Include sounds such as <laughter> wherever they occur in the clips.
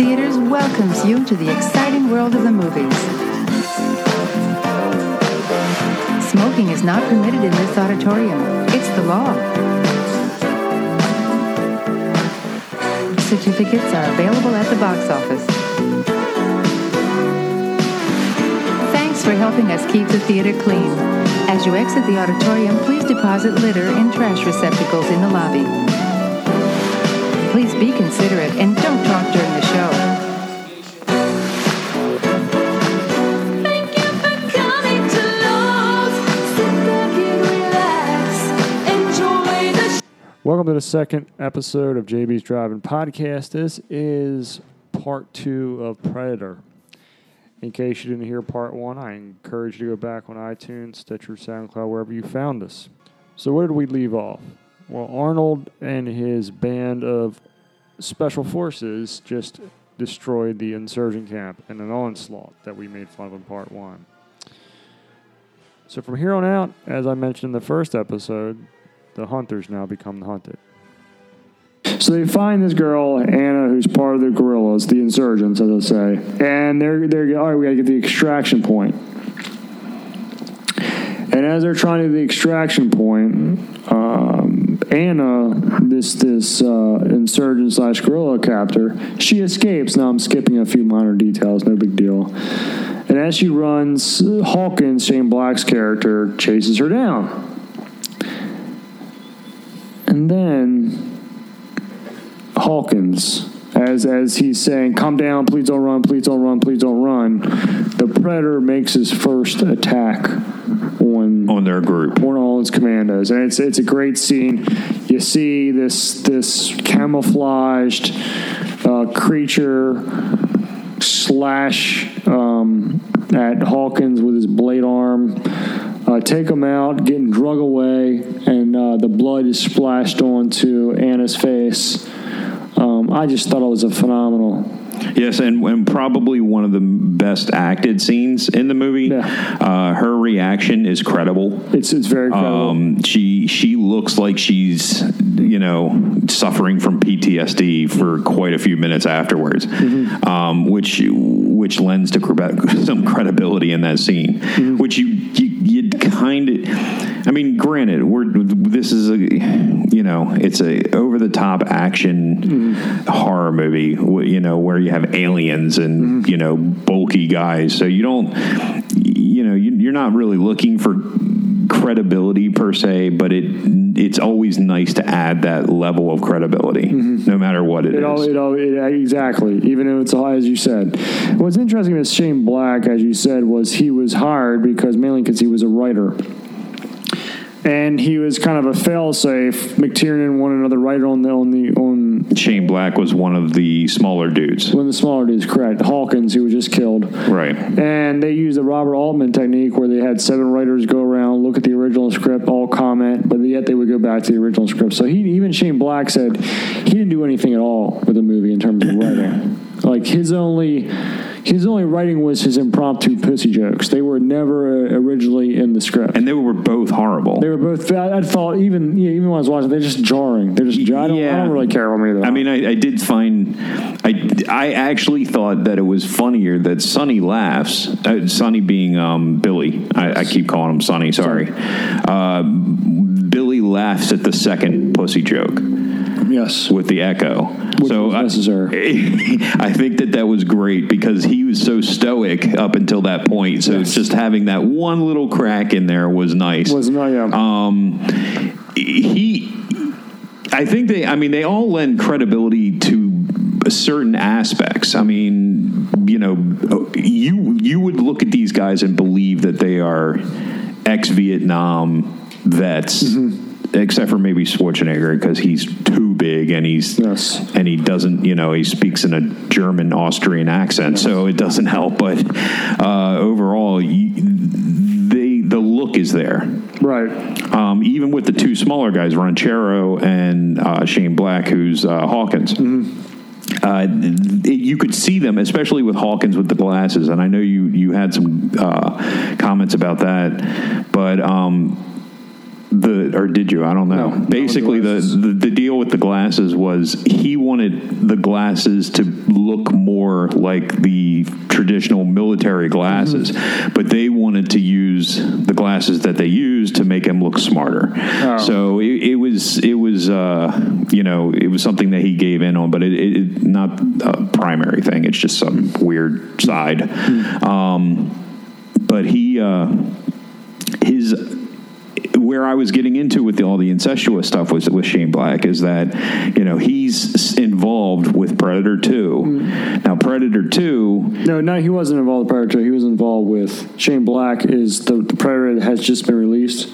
Theaters welcomes you to the exciting world of the movies. Smoking is not permitted in this auditorium. It's the law. Certificates are available at the box office. Thanks for helping us keep the theater clean. As you exit the auditorium, please deposit litter in trash receptacles in the lobby. Please be considerate and don't Welcome to the second episode of JB's Driving Podcast. This is part two of Predator. In case you didn't hear part one, I encourage you to go back on iTunes, Stitcher, SoundCloud, wherever you found us. So, where did we leave off? Well, Arnold and his band of special forces just destroyed the insurgent camp in an onslaught that we made fun of in part one. So, from here on out, as I mentioned in the first episode, the hunters now become the hunted. So they find this girl, Anna, who's part of the guerrillas, the insurgents, as I say, and they're they're all right. We got to get the extraction point. And as they're trying to the extraction point, um, Anna, this this uh, insurgent slash guerrilla captor, she escapes. Now I'm skipping a few minor details, no big deal. And as she runs, Hawkins, Shane Black's character, chases her down. And then Hawkins, as as he's saying, "Calm down, please don't run, please don't run, please don't run." The predator makes his first attack on on their group. on all his commandos, and it's it's a great scene. You see this this camouflaged uh, creature slash um, at Hawkins with his blade arm. Uh, take him out, getting drug away, and uh, the blood is splashed onto Anna's face. Um, I just thought it was a phenomenal. Yes, and, and probably one of the best acted scenes in the movie. Yeah. Uh, her reaction is credible. It's it's very credible. Um, she she looks like she's you know suffering from PTSD for quite a few minutes afterwards, Mm-hmm. um, which which lends to <laughs> some credibility in that scene. Mm-hmm. Which you you you kind of, I mean, granted, we're this is a you know it's a over the top action Mm-hmm. horror movie. You know where you have aliens and Mm-hmm. you know bulky guys, so you don't you know you, you're not really looking for credibility per se, but it it's always nice to add that level of credibility, no matter what it Mm-hmm. It is. all, it all, it, exactly. Even if it's high, as you said. What's interesting with Shane Black, as you said, was he was hired because mainly because he was a writer, and he was kind of a failsafe. McTiernan wanted another writer on the on the on Shane Black was one of the smaller dudes, one of the smaller dudes, correct? Hawkins, who was just killed. right? And they used the Robert Altman technique where they had seven writers go around, look at the original script, all comment, but yet they would go back to the original script. So he, even Shane Black said he didn't do anything at all with the movie in terms of writing. Like his only his only writing was his impromptu pussy jokes. They were never uh, originally in the script. And they were both horrible. they were both. I, I thought even yeah, even when I was watching, they're just jarring. They're just. I don't, I don't really care about either. I mean, I, I did find, I, I actually thought that it was funnier that Sonny laughs. Uh, Sonny being um, Billy. I, I keep calling him Sonny. Sorry. Uh, Billy laughs at the second pussy joke yes. with the echo. Which so I- necessary. <laughs> I think that that was great because he was so stoic up until that point. So Yes. just having that one little crack in there was nice. Was not yeah. Um, he, I think they, I mean, they all lend credibility to certain aspects. I mean, you know, you you would look at these guys and believe that they are ex-Vietnam vets. Mm-hmm. Except for maybe Schwarzenegger because he's too big and he's Yes. and he doesn't you know he speaks in a German Austrian accent so it doesn't help but uh, overall you, they the look is there right. um, even with the two smaller guys, Ranchero and uh, Shane Black, who's uh, Hawkins. Uh, it- you could see them, especially with Hawkins with the glasses, and I know you you had some uh, comments about that, but um, The or did you? I don't know. No, no Basically, the, the the deal with the glasses was he wanted the glasses to look more like the traditional military glasses, Mm-hmm. but they wanted to use the glasses that they used to make him look smarter. Oh. So it, it was it was uh, you know it was something that he gave in on, but it, it, not a primary thing. It's just some weird side. Hmm. Um, but he uh, his where I was getting into with the, all the incestuous stuff was with Shane Black is that you know he's involved with Predator Two. Mm. Now Predator Two, No, no, he wasn't involved with Predator. He was involved with Shane Black. Is the, the Predator has just been released?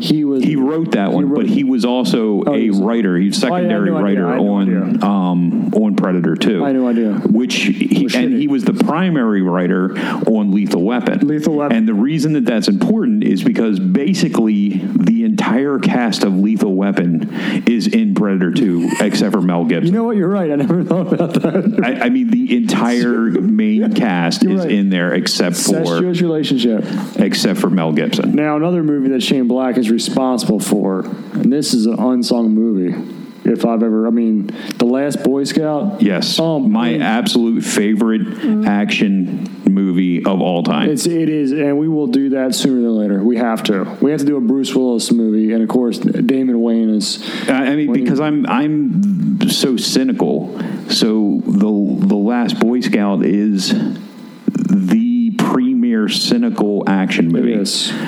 He was. he wrote that one, wrote- but he was also Oh, a was- writer. He's Oh, secondary no idea. writer on um, on Predator Two. I had no idea. Which he, and shitty. he was the primary writer on Lethal Weapon. Lethal Weapon. And the reason that that's important is because basically the entire cast of Lethal Weapon is in Predator Two, except for Mel Gibson. You know what? You're right. I never thought about that. I, I mean, the entire <laughs> main cast is right. in there except for Incestuous relationship. except for Mel Gibson. Now, another movie that Shane Black is responsible for, and this is an unsung movie. If I've ever, I mean, The Last Boy Scout. Yes, Um, my I absolute favorite action movie of all time. It's it is, and we will do that sooner than later. We have to. We have to do a Bruce Willis movie, and of course, Damon Wayans is. I I mean, When because I'm I'm so cynical. So the the Last Boy Scout is the premier cynical action movie.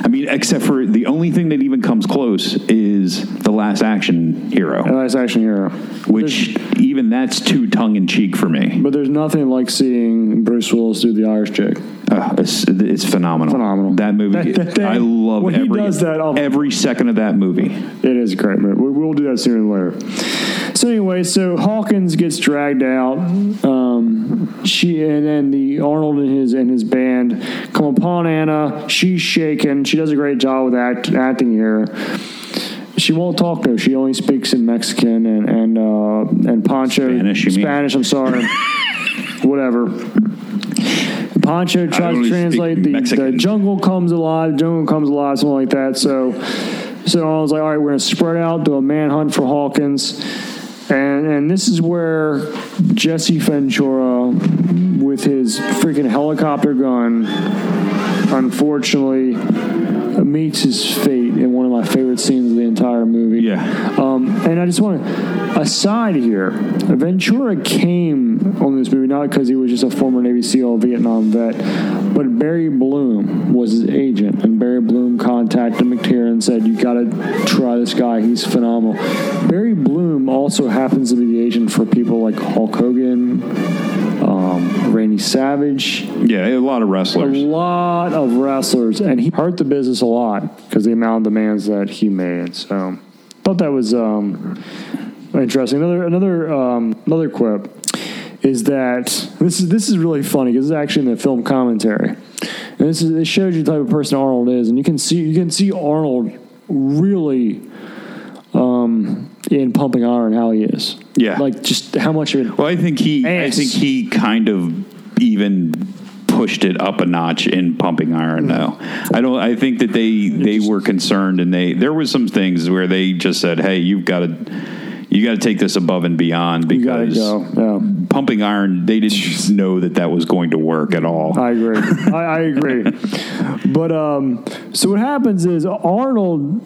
I mean, except for the only thing that even comes close is the Last Action Hero. a nice action hero. which even that's too tongue in cheek for me. But there's nothing like seeing Bruce Willis do the Irish jig. Uh, it's, it's phenomenal. Phenomenal. That movie. That- that thing, I love when he does that, oh. every second of that movie. It is a great movie. We- We'll do that sooner than later. So anyway, so Hawkins gets dragged out. Um, she and then the Arnold and his and his band come upon Anna. She's shaken. She does a great job with act, acting here. She won't talk though. She only speaks in Mexican and and uh, and Poncho Spanish? Spanish. I'm sorry. <laughs> Whatever. Poncho tries to translate the, the jungle comes alive, jungle comes alive, something like that. So, so I was like, all right, we're gonna spread out, do a manhunt for Hawkins, and and this is where Jesse Ventura, with his freaking helicopter gun, unfortunately meets his fate in one of my favorite scenes entire movie. Yeah. Um, and I just want to aside here. Ventura came on this movie not because he was just a former Navy SEAL Vietnam vet, but Barry Bloom was his agent, and Barry Bloom contacted McTiernan and said, "You got to try this guy. He's phenomenal." Barry Bloom also happens to be the agent for people like Hulk Hogan, um, Randy Savage, Yeah, a lot of wrestlers. a lot of wrestlers, and he hurt the business a lot because the amount of demands that he made. So, thought that was um, interesting. Another another um, another quip is that this is this is really funny because it's actually in the film commentary, and this is it shows you the type of person Arnold is, and you can see you can see Arnold really um, in Pumping Iron how he is. Yeah. like just how much of it. Well, I think he. I think he kind of even pushed it up a notch in pumping iron. Though I don't. I think that they they were concerned, and they there was some things where they just said, "Hey, you've got to." You got to take this above and beyond because go. Yeah. pumping iron, they didn't know that that was going to work at all. I agree. I, I agree. <laughs> But um, so what happens is Arnold,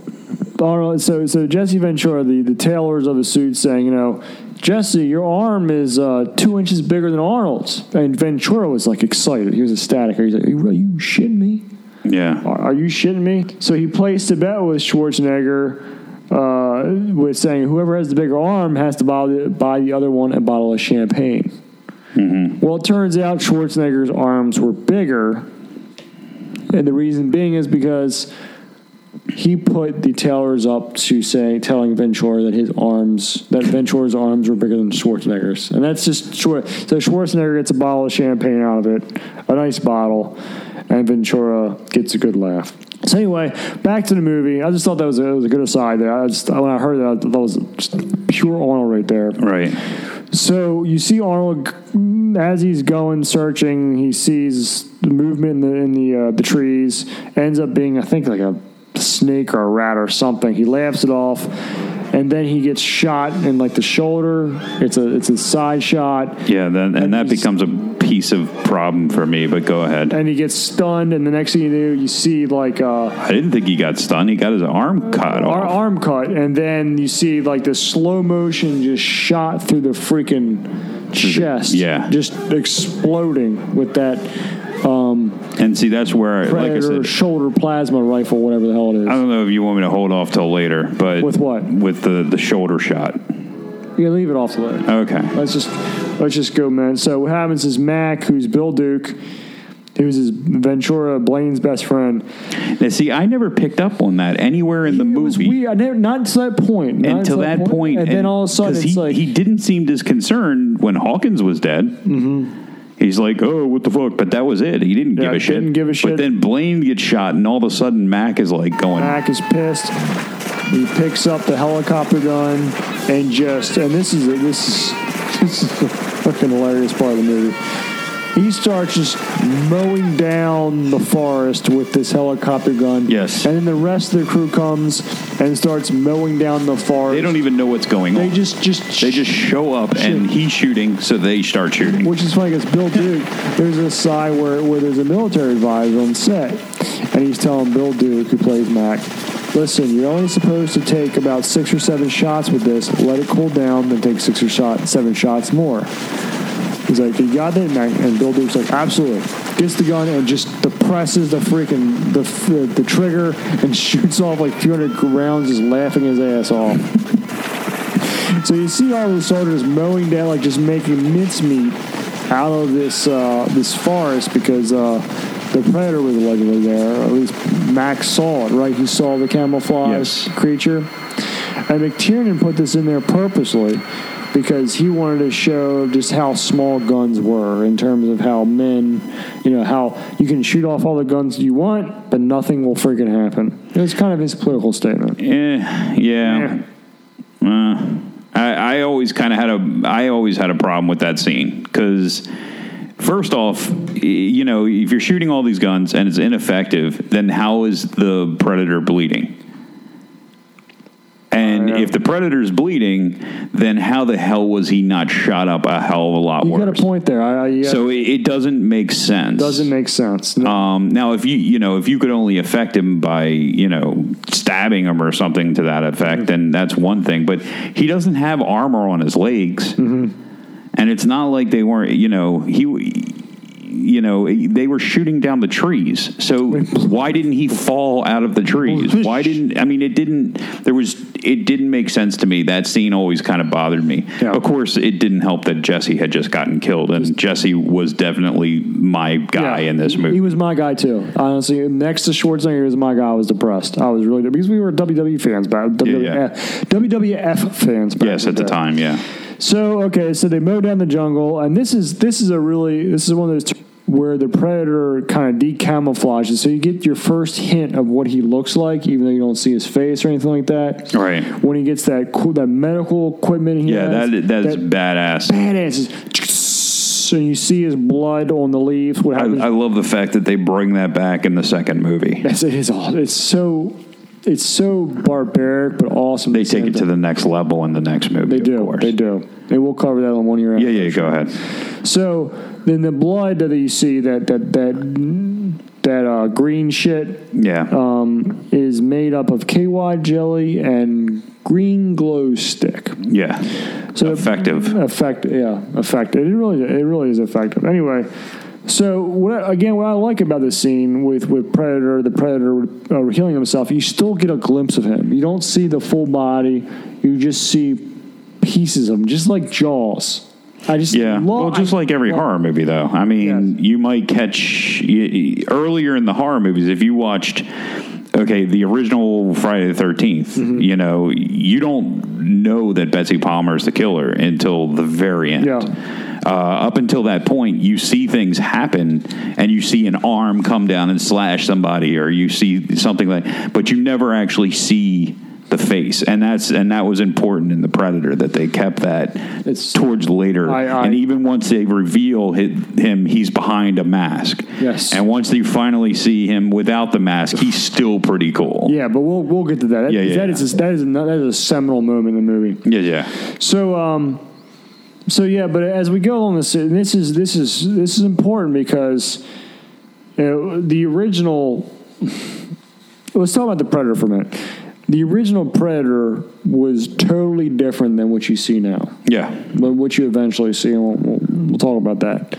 Arnold. So so Jesse Ventura, the the tailors of his suit, saying, you know, Jesse, your arm is uh, two inches bigger than Arnold's, and Ventura was like excited. He was ecstatic. He's like, are you, shitting me? yeah. Are are you shitting me? So he placed a bet with Schwarzenegger. Uh, with saying whoever has the bigger arm has to buy the, buy the other one a bottle of champagne. Well, it turns out Schwarzenegger's arms were bigger, and the reason being is because he put the tailors up to say, telling Ventura that his arms, that Ventura's arms were bigger than Schwarzenegger's, and that's just short. So Schwarzenegger gets a bottle of champagne out of it, a nice bottle, and Ventura gets a good laugh. So anyway, back to the movie. I just thought that was a, was a good aside there. I just when I heard that, I that was just pure Arnold right there. Right. So you see Arnold as he's going searching. He sees the movement in the in the uh, the trees. Ends up being, I think, like a snake or a rat or something. He laughs it off, and then he gets shot in like the shoulder. It's a it's a side shot, Yeah, then, and that becomes a piece of problem for me. But go ahead. and he gets stunned. And the next thing you do, you see like uh, I didn't think he got stunned. He got his arm cut our off. arm cut, and then you see like the slow motion just shot through the freaking chest. yeah. just exploding with that And see, that's where, like I said, shoulder plasma rifle, whatever the hell it is. I don't know if you want me to hold off till later, but With what? With the the shoulder shot. You leave it off the lid. Okay. Let's just let's just go, man. So what happens is Mac, who's Bill Duke, who's his Ventura Blaine's best friend. Now, see, I never picked up on that anywhere in the It was movie. weird. I never, not to that point. Not Until that point, and, then all of a sudden, it's he, like he didn't seem disconcerted when Hawkins was dead. Mm-hmm. He's like, "Oh, what the fuck?" But that was it. He didn't Yeah, give a shit. didn't give a shit. But then Blaine gets shot, and all of a sudden, Mac is like going, Mac is pissed. He picks up the helicopter gun and just and this is this is <laughs> this is the fucking hilarious part of the movie. He starts just mowing down the forest with this helicopter gun. Yes. And then the rest of the crew comes and starts mowing down the forest. They don't even know what's going They on. just just they just show up, and he's shooting, so they start shooting. which is funny because Bill Duke, there's a side where, where there's a military advisor on set, and he's telling Bill Duke, who plays Mac, listen, you're only supposed to take about six or seven shots with this. Let it cool down, then take six or shot, seven shots more. He's like, you got that, Mac? And Bill Duke's like, absolutely. Gets the gun and just depresses the freaking the, the, the trigger and <laughs> shoots off like 300 rounds, just laughing his ass off. So you see all the soldiers mowing down, like just making mincemeat out of this uh, this forest because uh, the predator was allegedly there. Or at least Max saw it, right? He saw the camouflage Yes. creature. And McTiernan put this in there purposely because he wanted to show just how small guns were in terms of how men, you know, how you can shoot off all the guns you want, but nothing will freaking happen. It was kind of his political statement. Eh, yeah. Uh, I, I always kind of had a I always had a problem with that scene because first off, you know, if you're shooting all these guns and it's ineffective, then how is the predator bleeding? And yeah. if the predator's bleeding, then how the hell was he not shot up a hell of a lot more? You worse? got a point there. I, I, yeah, So it, it doesn't make sense. doesn't make sense. No. Um, now, if you you know if you could only affect him by you know stabbing him or something to that effect, then that's one thing. But he doesn't have armor on his legs, Mm-hmm. and it's not like they weren't. You know he. You know they were shooting down the trees, so why didn't he fall out of the trees? Why didn't I mean it didn't? There was it didn't make sense to me. That scene always kind of bothered me. Yeah. Of course, it didn't help that Jesse had just gotten killed, and Jesse was definitely my guy Yeah. in this movie. He was my guy too. Honestly, next to Schwarzenegger, he was my guy. I was depressed. I was really because we were WWE fans back. Yeah, WWF, WWF fans. Back Yes, at the time, yeah. So okay, so they mow down the jungle, and this is this is a really this is one of those t- where the predator kind of decamouflages, so you get your first hint of what he looks like, even though you don't see his face or anything like that. Right. When he gets that cool, that medical equipment, he Yeah, has, that that is badass. badass. <tsk> So you see his blood on the leaves. What I, happens? I love the fact that they bring that back in the second movie. It's, it is all. It's so. It's so barbaric, but awesome. They take it to the next level in the next movie. They do. They do. They will cover that on one year. Yeah, yeah. Go ahead. So then the blood that you see that that that that uh, green shit Yeah. um, is made up of KY jelly and green glow stick. yeah. So Effective. Effective, yeah, effective. It really, it really is effective. Anyway, so what again, what I like about this scene with with Predator, the Predator uh, healing himself, you still get a glimpse of him. You don't see the full body. You just see pieces of him, just like Jaws. I just Yeah. love- Well, just I like every love- horror movie, though. I mean, Yes. you might catch earlier in the horror movies if you watched. Okay, the original Friday the 13th, Mm-hmm. you know, you don't know that Betsy Palmer is the killer until the very end. Yeah. Uh, up until that point, you see things happen, and you see an arm come down and slash somebody, or you see something like, but you never actually see the face, and that's and that was important in the Predator that they kept that It's- towards later, I- I- and even once they reveal him, he's behind a mask. Yes. and once you finally see him without the mask, he's still pretty cool. Yeah, but we'll we'll get to that. That, Yeah, yeah, that is a, that is a, that is a seminal moment in the movie. yeah, yeah. So um, so yeah, but as we go along this, this is this is this is important because you know, the original. <laughs> Let's talk about the Predator for a minute. The original Predator was totally different than what you see now. yeah. but what you eventually see, and we'll, we'll, we'll talk about that.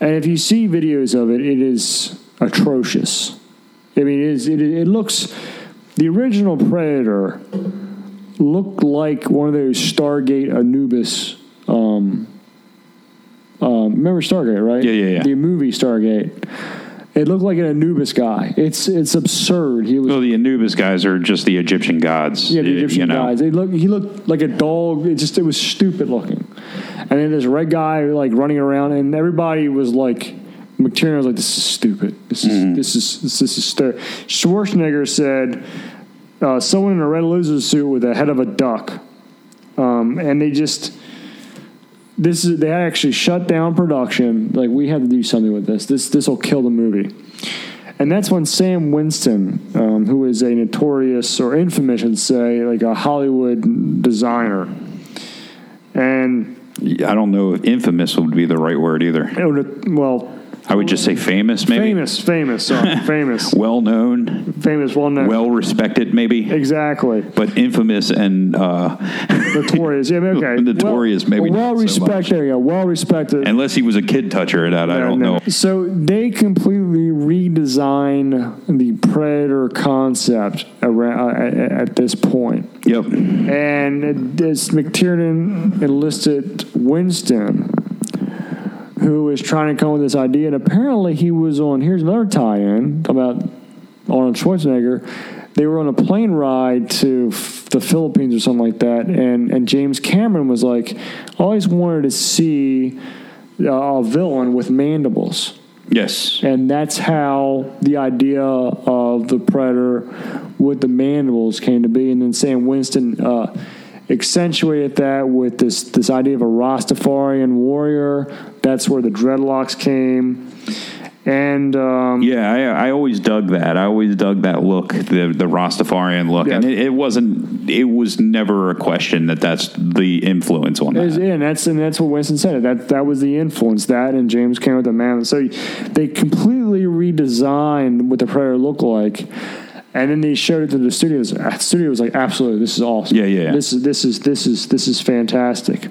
And if you see videos of it, it is atrocious. I mean, it, is, it, it looks. The original Predator looked like one of those Stargate Anubis. Um, um, remember Stargate, right? Yeah, yeah, yeah. The movie Stargate. It looked like an Anubis guy. It's it's absurd. He was Well, the Anubis guys are just the Egyptian gods. yeah, the Egyptian you know. guys. They look. He looked like a dog. It just it was stupid looking. And then this red guy like running around, and everybody was like, McTiernan was like, "This is stupid. This is Mm-hmm. this is this, this is stupid." Schwarzenegger said, uh, "Someone in a red loser suit with the head of a duck," um, and they just. This is they actually shut down production. Like we have to do something with this. This this will kill the movie. And that's when Stan Winston, um, who is a notorious or infamous, should say, like a Hollywood designer, and I don't know if infamous would be the right word either. well, I would just say famous, maybe. famous, famous, sorry, <laughs> famous, Well known, famous, well known, well respected, maybe. exactly, But infamous and uh, <laughs> notorious. Yeah, okay, <laughs> Notorious, maybe well not so respected. much. There you go, well respected. unless he was a kid toucher, that I don't no. know. So they completely redesign the Predator concept around, uh, at this point. Yep. And this McTiernan enlisted Winston, who was trying to come up with this idea. And apparently, he was on. Here's another tie-in about Arnold Schwarzenegger. They were on a plane ride to f- the Philippines or something like that, and and James Cameron was like, "I always wanted to see uh, a villain with mandibles." Yes. And that's how the idea of the predator with the mandibles came to be. And then Stan Winston uh, accentuated that with this this idea of a Rastafarian warrior. That's where the dreadlocks came. And um, Yeah, I, I always dug that. I always dug that look, the the Rastafarian look, Yeah. and it, it wasn't. It was never a question that that's the influence on that. yeah, and that's and that's what Winston said. That that was the influence. That and James came with the man. So they completely redesigned what the Predator looked like, and then they showed it to the studios. The studio was like, "Absolutely, this is awesome. Yeah, yeah, yeah. This is this is this is this is fantastic."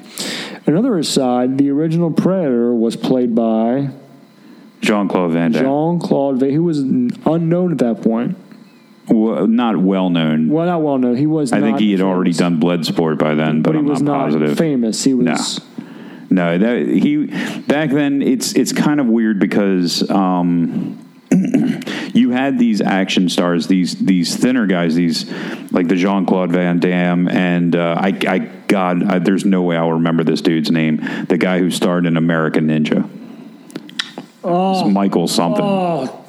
Another aside: the original Predator was played by Jean Claude Van Damme, Jean Claude Van, who was unknown at that point. Well, not well known. Well, not well known. He was. I think he had already famous. done Bloodsport by then, but, but he I'm was not positive. famous. He was. No, that he back then. It's it's kind of weird because um, you had these action stars, these these thinner guys, these like the Jean Claude Van Damme, and uh, I, I God, I, there's no way I'll remember this dude's name. The guy who starred in American Ninja. Oh, Michael something. Oh,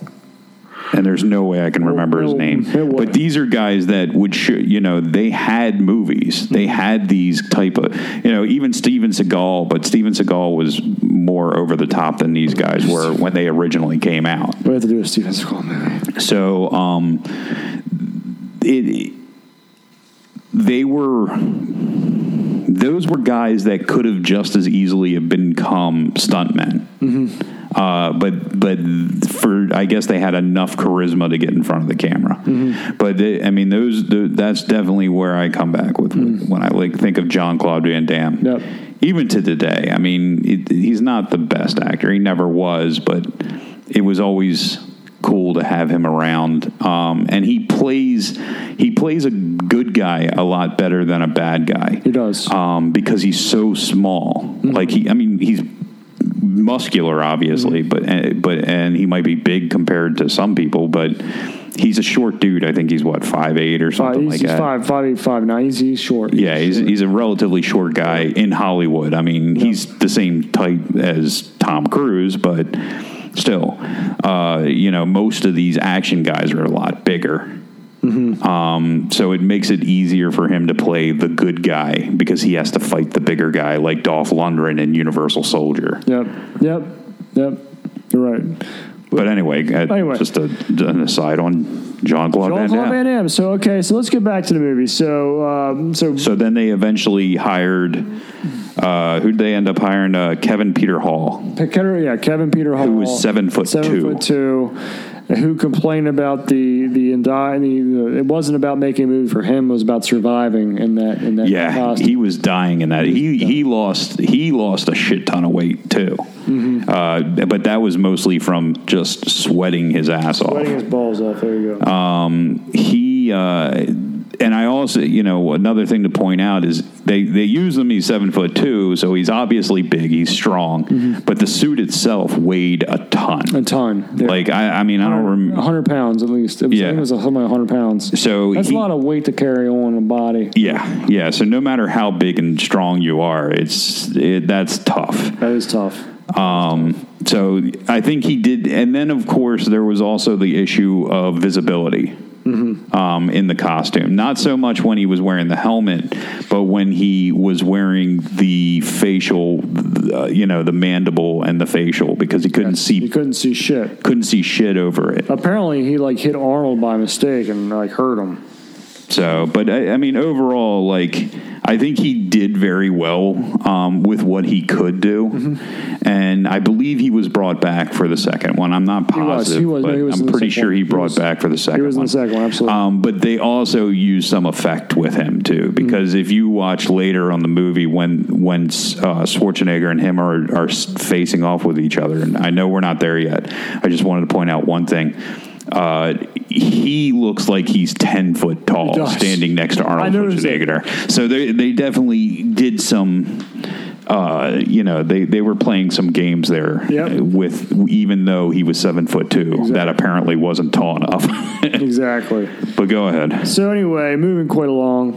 <laughs> and there's no way I can remember his name. But these are guys that would, sh- you know, they had movies. They had these type of, you know, even Steven Seagal. But Steven Seagal was more over the top than these guys were when they originally came out. we have to do a Steven Seagal movie. So, um, it, they were those were guys that could have just as easily have become stuntmen. Mm-hmm. Uh, but but for I guess they had enough charisma to get in front of the camera. Mm-hmm. But they, I mean, those the, that's definitely where I come back with mm-hmm. when I like think of John Claude Van Damme. Yep. Even to today, I mean, it, he's not the best actor. He never was, but it was always cool to have him around. Um, and he plays he plays a good guy a lot better than a bad guy. He does. um, because he's so small. Like he, I mean, he's muscular, obviously, but uh, but and he might be big compared to some people, but he's a short dude. I think he's what five eight or something he's like he's that. five, five, eight, five, nine. He's, he's short. Yeah, he's, he's a relatively short guy in Hollywood. I mean, he's the same type as Tom Cruise, but still, uh, you know, most of these action guys are a lot bigger. Um, so it makes it easier for him to play the good guy because he has to fight the bigger guy like Dolph Lundgren in Universal Soldier. Yep. Yep. Yep. You're right. But anyway, uh, Anyway. just a, an aside on John Claude Van Damme. Van Damme. So okay, so let's get back to the movie. So um, so So then they eventually hired. Uh, who did they end up hiring? Uh, Kevin Peter Hall. Peter, yeah, Kevin Peter Hall, Who was seven foot seven two. foot two, who complained about the the indi- the It wasn't about making a movie for him; it was about surviving in that in that Yeah, costume. he was dying in that. He he lost he lost a shit ton of weight too. Mm-hmm. Uh, but that was mostly from just sweating his ass off. Sweating his balls off. There you go. Um, he uh, and I also, you know, another thing to point out is they they use him. He's seven foot two, so he's obviously big. He's strong, Mm-hmm. but the suit itself weighed a ton. a ton. Yeah. Like I, I mean, I don't remember. 100 pounds at least. It was, Yeah. it was something like 100 pounds. So That's he- a lot of weight to carry on a body. Yeah, yeah. So no matter how big and strong you are, it's it, that's tough. That is tough. Um, so I think he did, and then of course there was also the issue of visibility um, in the costume. Not so much when he was wearing the helmet, but when he was wearing the facial, uh, you know, the mandible and the facial, because he couldn't You see couldn't see shit. couldn't see shit over it. Apparently, he like hit Arnold by mistake and like hurt him. So, but I, I mean, overall, like I think he did very well um, with what he could do, Mm-hmm. and I believe he was brought back for the second one. I'm not He was. positive, He was. No, but he was I'm pretty sure he He brought was- back for the second. He was in one. the second one, absolutely. Um, but they also used some effect with him too, because if you watch later on the movie when when uh, Schwarzenegger and him are are facing off with each other, and I know we're not there yet. I just wanted to point out one thing. Uh, he looks like he's ten foot tall, standing next to Arnold it. Schwarzenegger. So they they definitely did some. Uh, you know, they, they were playing some games there Yep. with even though he was seven foot two, that apparently wasn't tall enough. <laughs> exactly. but go ahead. So anyway, moving quite along.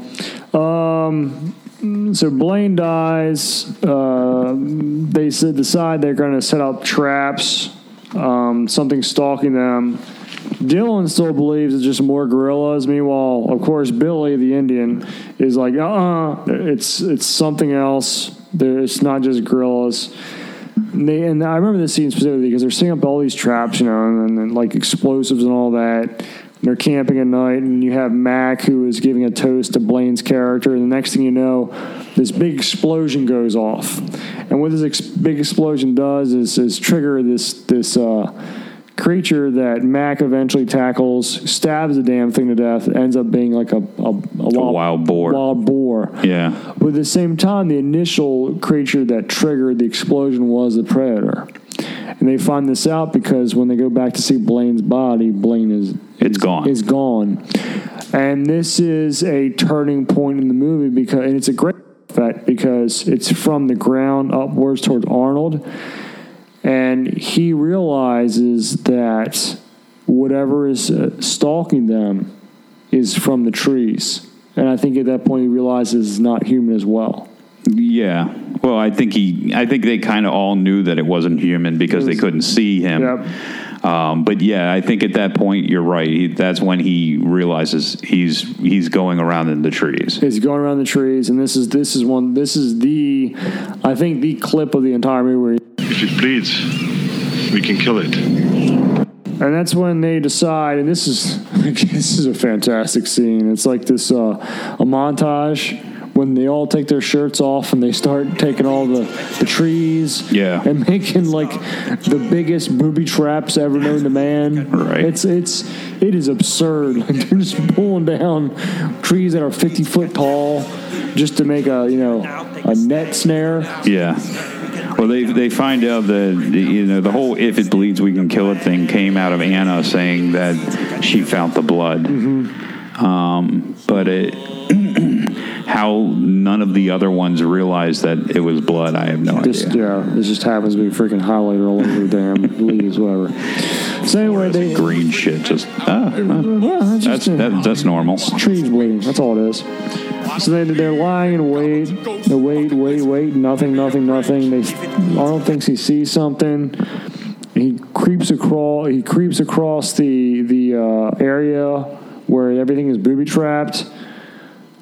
Um, so Blaine dies. Uh, they decide they're going to set up traps. Um, something stalking them. Dillon still believes it's just more guerrillas. Meanwhile, of course, Billy the Indian is like, uh, uh it's it's something else. There, it's not just guerrillas. And, they, and I remember this scene specifically because they're setting up all these traps, you know, and, then like explosives and all that. And they're camping at night, and you have Mac who is giving a toast to Blaine's character. And the next thing you know, this big explosion goes off. And what this ex- big explosion does is, is trigger this this uh, creature that Mac eventually tackles, stabs the damn thing to death. Ends up being like a a, a, wild, wild boar. Wild boar. Yeah. But at the same time, the initial creature that triggered the explosion was the predator. And they find this out because when they go back to see Blaine's body, Blaine is It's gone. is gone. And this is a turning point in the movie because and it's a great effect because it's from the ground upwards towards Arnold. And he realizes that whatever is uh, stalking them is from the trees. And I think at that point he realizes it's not human as well. Yeah. Well, I think he. I think they kind of all knew that it wasn't human because they couldn't see him. Yep. Um, but yeah, I think at that point you're right. He, that's when he realizes he's he's going around in the trees. He's going around the trees, and this is this is one this is the I think the clip of the entire movie where If it bleeds, we can kill it. And that's when they decide, and this is <laughs> this is a fantastic scene. It's like this uh, a montage when they all take their shirts off and they start taking all the, the trees, Yeah. and <laughs> making like the biggest booby traps ever known to man. Right. It's it's it is absurd. <laughs> Like they're just pulling down trees that are fifty foot tall just to make a you know a net snare. Yeah. Well, they they find out that you know the whole "if it bleeds, we can kill it" thing came out of Anna saying that she found the blood. Mm-hmm. Um, but it, <clears throat> how none of the other ones realized that it was blood, I have no Just idea. yeah, this just happens to be freaking highlighter all over the damn leaves, whatever. <laughs> So they Green shit, just ah, ah. well, that's that's just, that, that's normal. trees bleeding. That's all it is. So they they're lying in wait. They wait, wait, wait. Nothing, nothing, nothing. They Arnold thinks he sees something. He creeps across. He creeps across the the uh, area where everything is booby trapped.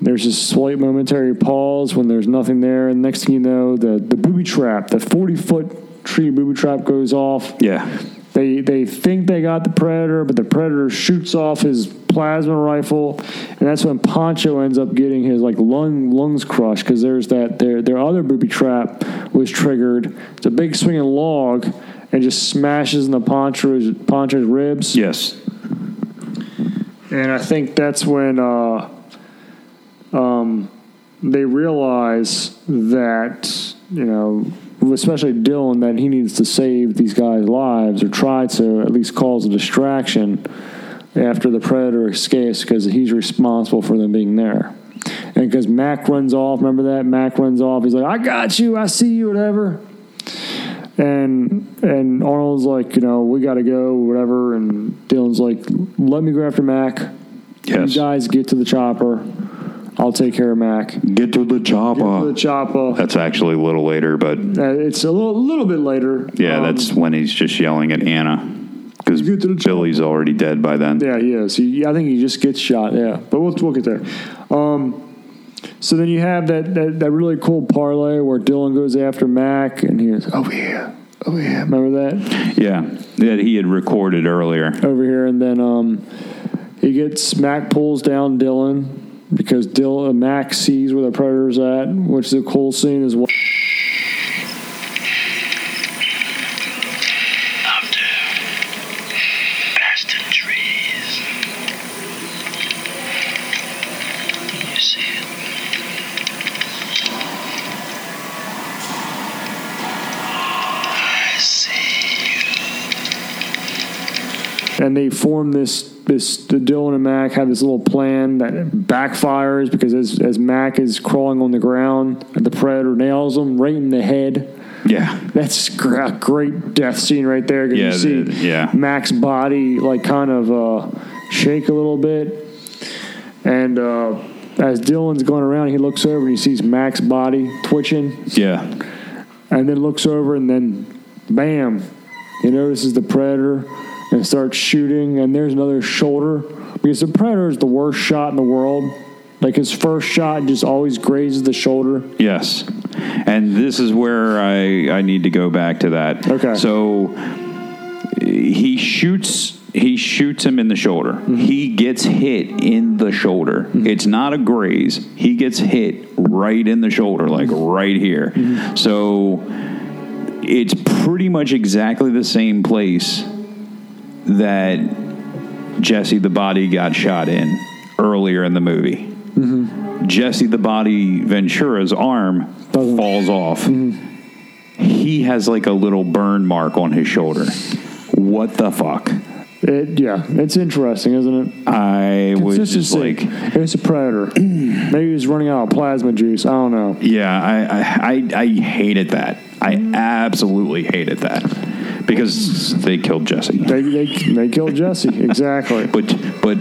There's a slight momentary pause when there's nothing there, and next thing you know, the the booby trap, the 40 foot tree booby trap goes off. Yeah. They they think they got the predator, but the predator shoots off his plasma rifle, and that's when Poncho ends up getting his like lung lungs crushed because there's that their their other booby trap was triggered. It's a big swinging log and just smashes in the Poncho's Poncho's ribs. Yes. And I think that's when uh, um, they realize that, you know, especially Dillon, that he needs to save these guys' lives or try to at least cause a distraction after the Predator escapes because he's responsible for them being there. And because Mac runs off, remember that? Mac runs off. He's like, I got you. I see you, whatever. And and Arnold's like, you know, we got to go, whatever. And Dillon's like, let me go after Mac. Yes. You guys get to the chopper. I'll take care of Mac. Get to the Get to the chopper. chopper. That's actually a little later, but Uh, it's a little, little bit later. yeah, Um, that's when he's just yelling at Anna because the chopper. Billy's already dead by then. Yeah, he is. He, I think he just gets shot. Yeah, but we'll, we'll get there. Um, so then you have that, that that really cool parlay where Dillon goes after Mac, and he goes over here, over here. Remember that Yeah, that he had recorded earlier. over here, and then um, he gets Mac pulls down Dillon because Dillon uh, Mac sees where the predator's at, which is a cool scene as well. And they form this this the Dillon and Mac have this little plan that backfires because as as Mac is crawling on the ground, the predator nails him right in the head. Yeah, That's a great death scene right there. Yeah, you see the- yeah. Mac's body like kind of uh, shake a little bit, and uh, as Dillon's going around, he looks over and he sees Mac's body twitching, yeah, and then looks over and then, bam, he notices the predator and starts shooting. And there's another shoulder because the predator is the worst shot in the world. Like his first shot just always grazes the shoulder. yes. And this is where I I need to go back to that. Okay. So he shoots he shoots him in the shoulder. Mm-hmm. He gets hit in the shoulder. It's not a graze. He gets hit right in the shoulder, like Mm-hmm. right here. So it's pretty much exactly the same place that Jesse the Body got shot in earlier in the movie. Mm-hmm. Jesse the Body Ventura's arm Doesn't- falls off. Mm-hmm. He has like a little burn mark on his shoulder. What the fuck? It, yeah, it's interesting, isn't it? I was just like, it's a predator. <clears throat> Maybe he's running out of plasma juice. I don't know. yeah, I, I, I, I hated that. I mm. absolutely hated that because they killed Jesse. They, they, they killed Jesse. <laughs> Exactly. But but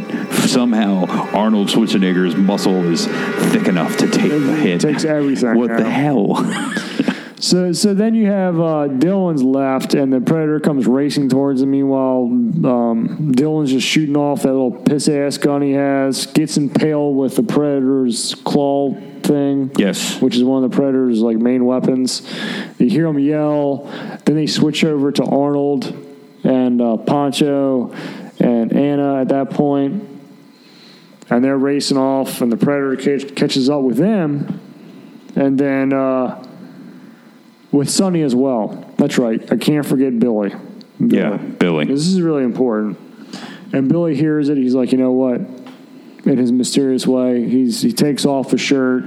somehow Arnold Schwarzenegger's muscle is thick enough to take the hit. takes everything, What the hell? <laughs> So so then you have uh, Dillon's left, and the predator comes racing towards him. Meanwhile, um, Dillon's just shooting off that little piss ass gun he has. Gets impaled with the predator's claw thing. Yes. which is one of the predator's like main weapons. You hear him yell. Then they switch over to Arnold and uh, Poncho and Anna at that point, and they're racing off, and the predator catch, catches up with them, and then uh, with Sonny as well. That's right. I can't forget Billy. Billy. yeah, Billy. This is really important. And Billy hears it. He's like, you know what? In his mysterious way, he's he takes off his shirt.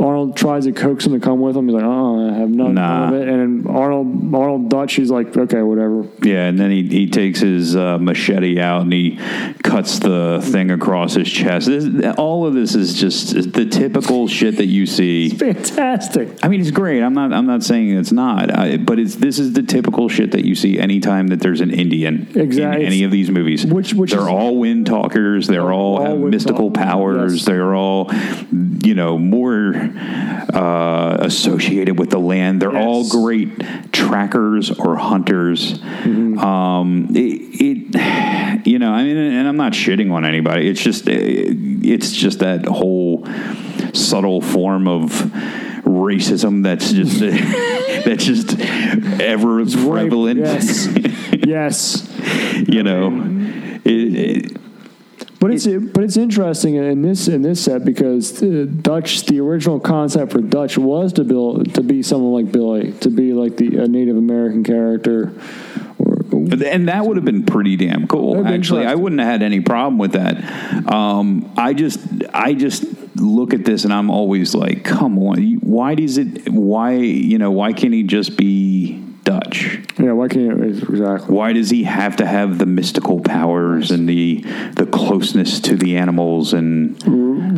Arnold tries to coax him to come with him. He's like, oh, I have none, Nah. of it. And Arnold Arnold Dutch, he's like, okay, whatever. Yeah, and then he, he takes his uh, machete out and he cuts the thing across his chest. This, all of this is just the typical shit that you see. <laughs> Fantastic. I mean, it's great. I'm not. I'm not saying it's not. I, but it's this is the typical shit that you see anytime that there's an Indian Exactly. in any of these movies. Which- which they're is- all wind talkers. They're all, All have mystical talk- powers. yes. They're all, you know, more. Uh, associated with the land. They're all great trackers or hunters. Um, it, it, you know, I mean, and I'm not shitting on anybody. It's just, it's just that whole subtle form of racism that's just <laughs> that's just ever prevalent. Yes. <laughs> yes. you know, it, it, But it's but it's interesting in this in this set because uh, Dutch the original concept for Dutch was to build to be someone like Billy to be like the a Native American character. Or, and that would have been pretty damn cool. Actually, I wouldn't have had any problem with that. Um, I just, I just look at this and I'm always like, come on, why does it? Why you know? Why can't he just be Dutch? yeah, why can't exactly? Why does he have to have the mystical powers and the the closeness to the animals and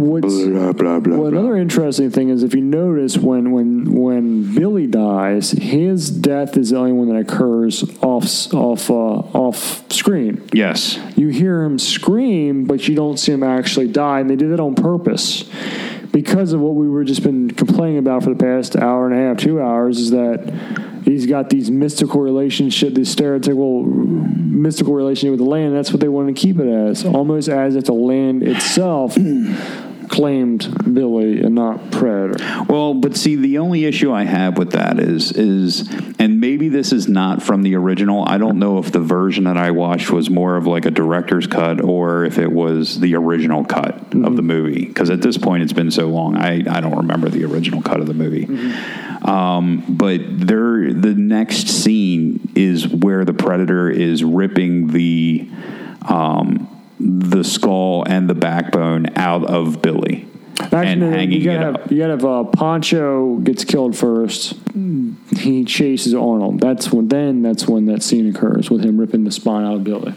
What's, blah blah blah? Well, another interesting thing is if you notice when when when Billy dies, his death is the only one that occurs off off uh, off screen. Yes. You hear him scream, but you don't see him actually die, and they did that on purpose because of what we were just been complaining about for the past hour and a half, two hours. Is that he's got these mystical relationship, this stereotypical mystical relationship with the land. That's what they want to keep it as, almost as if the land itself claimed Billy and not Predator. Well, but see, the only issue I have with that is is, and maybe this is not from the original. I don't know if the version that I watched was more of like a director's cut or if it was the original cut of the movie. Because at this point, it's been so long, I I don't remember the original cut of the movie. Um, but there, the next scene is where the predator is ripping the. Um, the skull and the backbone out of Billy and hanging you gotta it have, up. you gotta have uh, Poncho gets killed first. He chases Arnold. That's when then that's when that scene occurs with him ripping the spine out of Billy.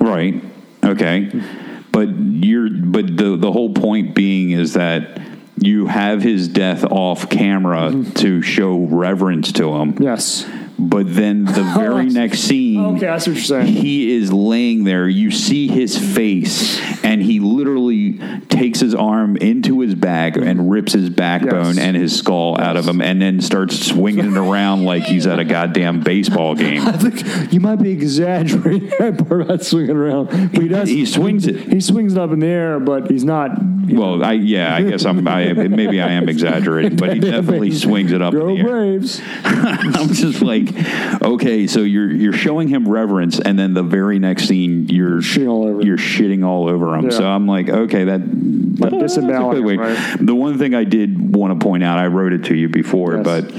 Right. Okay. But you're but the the whole point being is that you have his death off camera Mm-hmm. to show reverence to him. Yes. But then the <laughs> very next scene Okay, I see what you're saying. he is laying there. You see his face, and he literally takes his arm into his back and rips his backbone Yes. and his skull out of him, and then starts swinging it around like he's at a goddamn baseball <laughs> game. I think you might be exaggerating <laughs> that part about swinging around. But he does. He swings it. He swings it up in the air, but he's not. Well, I yeah, I guess I'm I, maybe I am exaggerating, but he definitely swings it up Go in the air. Braves! I'm just like, okay, so you're you're showing him reverence, and then the very next scene you're Shitting all over him. you're shitting all over him. Yeah. So I'm like, okay, that Like disemboweling good right? The one thing I did want to point out, I wrote it to you before, Yes. but.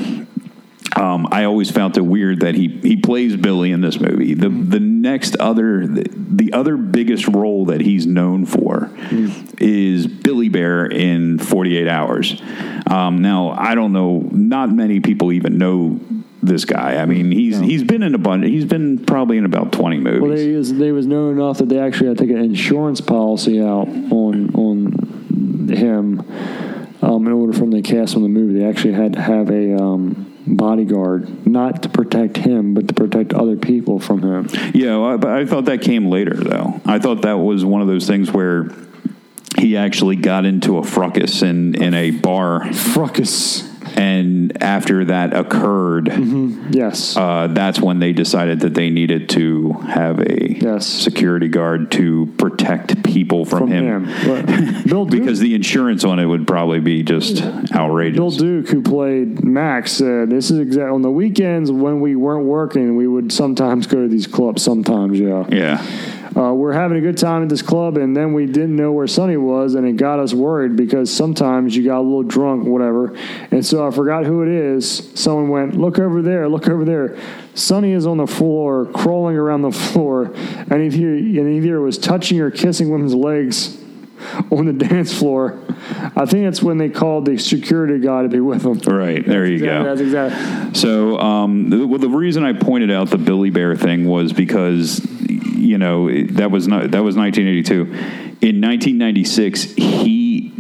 Um, I always found it weird that he, he plays Billy in this movie. The the next other the, the other biggest role that he's known for is Billy Bear in Forty Eight Hours. Um, now I don't know, not many people even know this guy. I mean, he's he's been in a bunch. He's been probably in about twenty movies. Well, they was they was known enough that they actually had to take an insurance policy out on on him um, in order for them to cast on the movie. They actually had to have a um, bodyguard, not to protect him, but to protect other people from him. Yeah, well, I- but I thought that came later, though. I thought that was one of those things where he actually got into a fracas in, in a bar, Fruckus. And after that occurred, Yes. uh, that's when they decided that they needed to have a Yes. security guard to protect people from, from him. him. <laughs> Bill Duke, Because the insurance on it would probably be just outrageous. Bill Duke, who played Max, said this is exactly on the weekends when we weren't working, we would sometimes go to these clubs. Sometimes, yeah. yeah. Uh, we're having a good time at this club, and then we didn't know where Sonny was, and it got us worried because sometimes you got a little drunk, whatever. And so I forgot who it is. Someone went, "Look over there, look over there." Sonny is on the floor, crawling around the floor, and either and either was touching or kissing women's legs on the dance floor. I think that's when they called the security guy to be with them. Right. There you Exactly, go. That's exactly. So, um, the, well, the reason I pointed out the Billy Bear thing was because, you know, that was not that was 1982. In 1996, he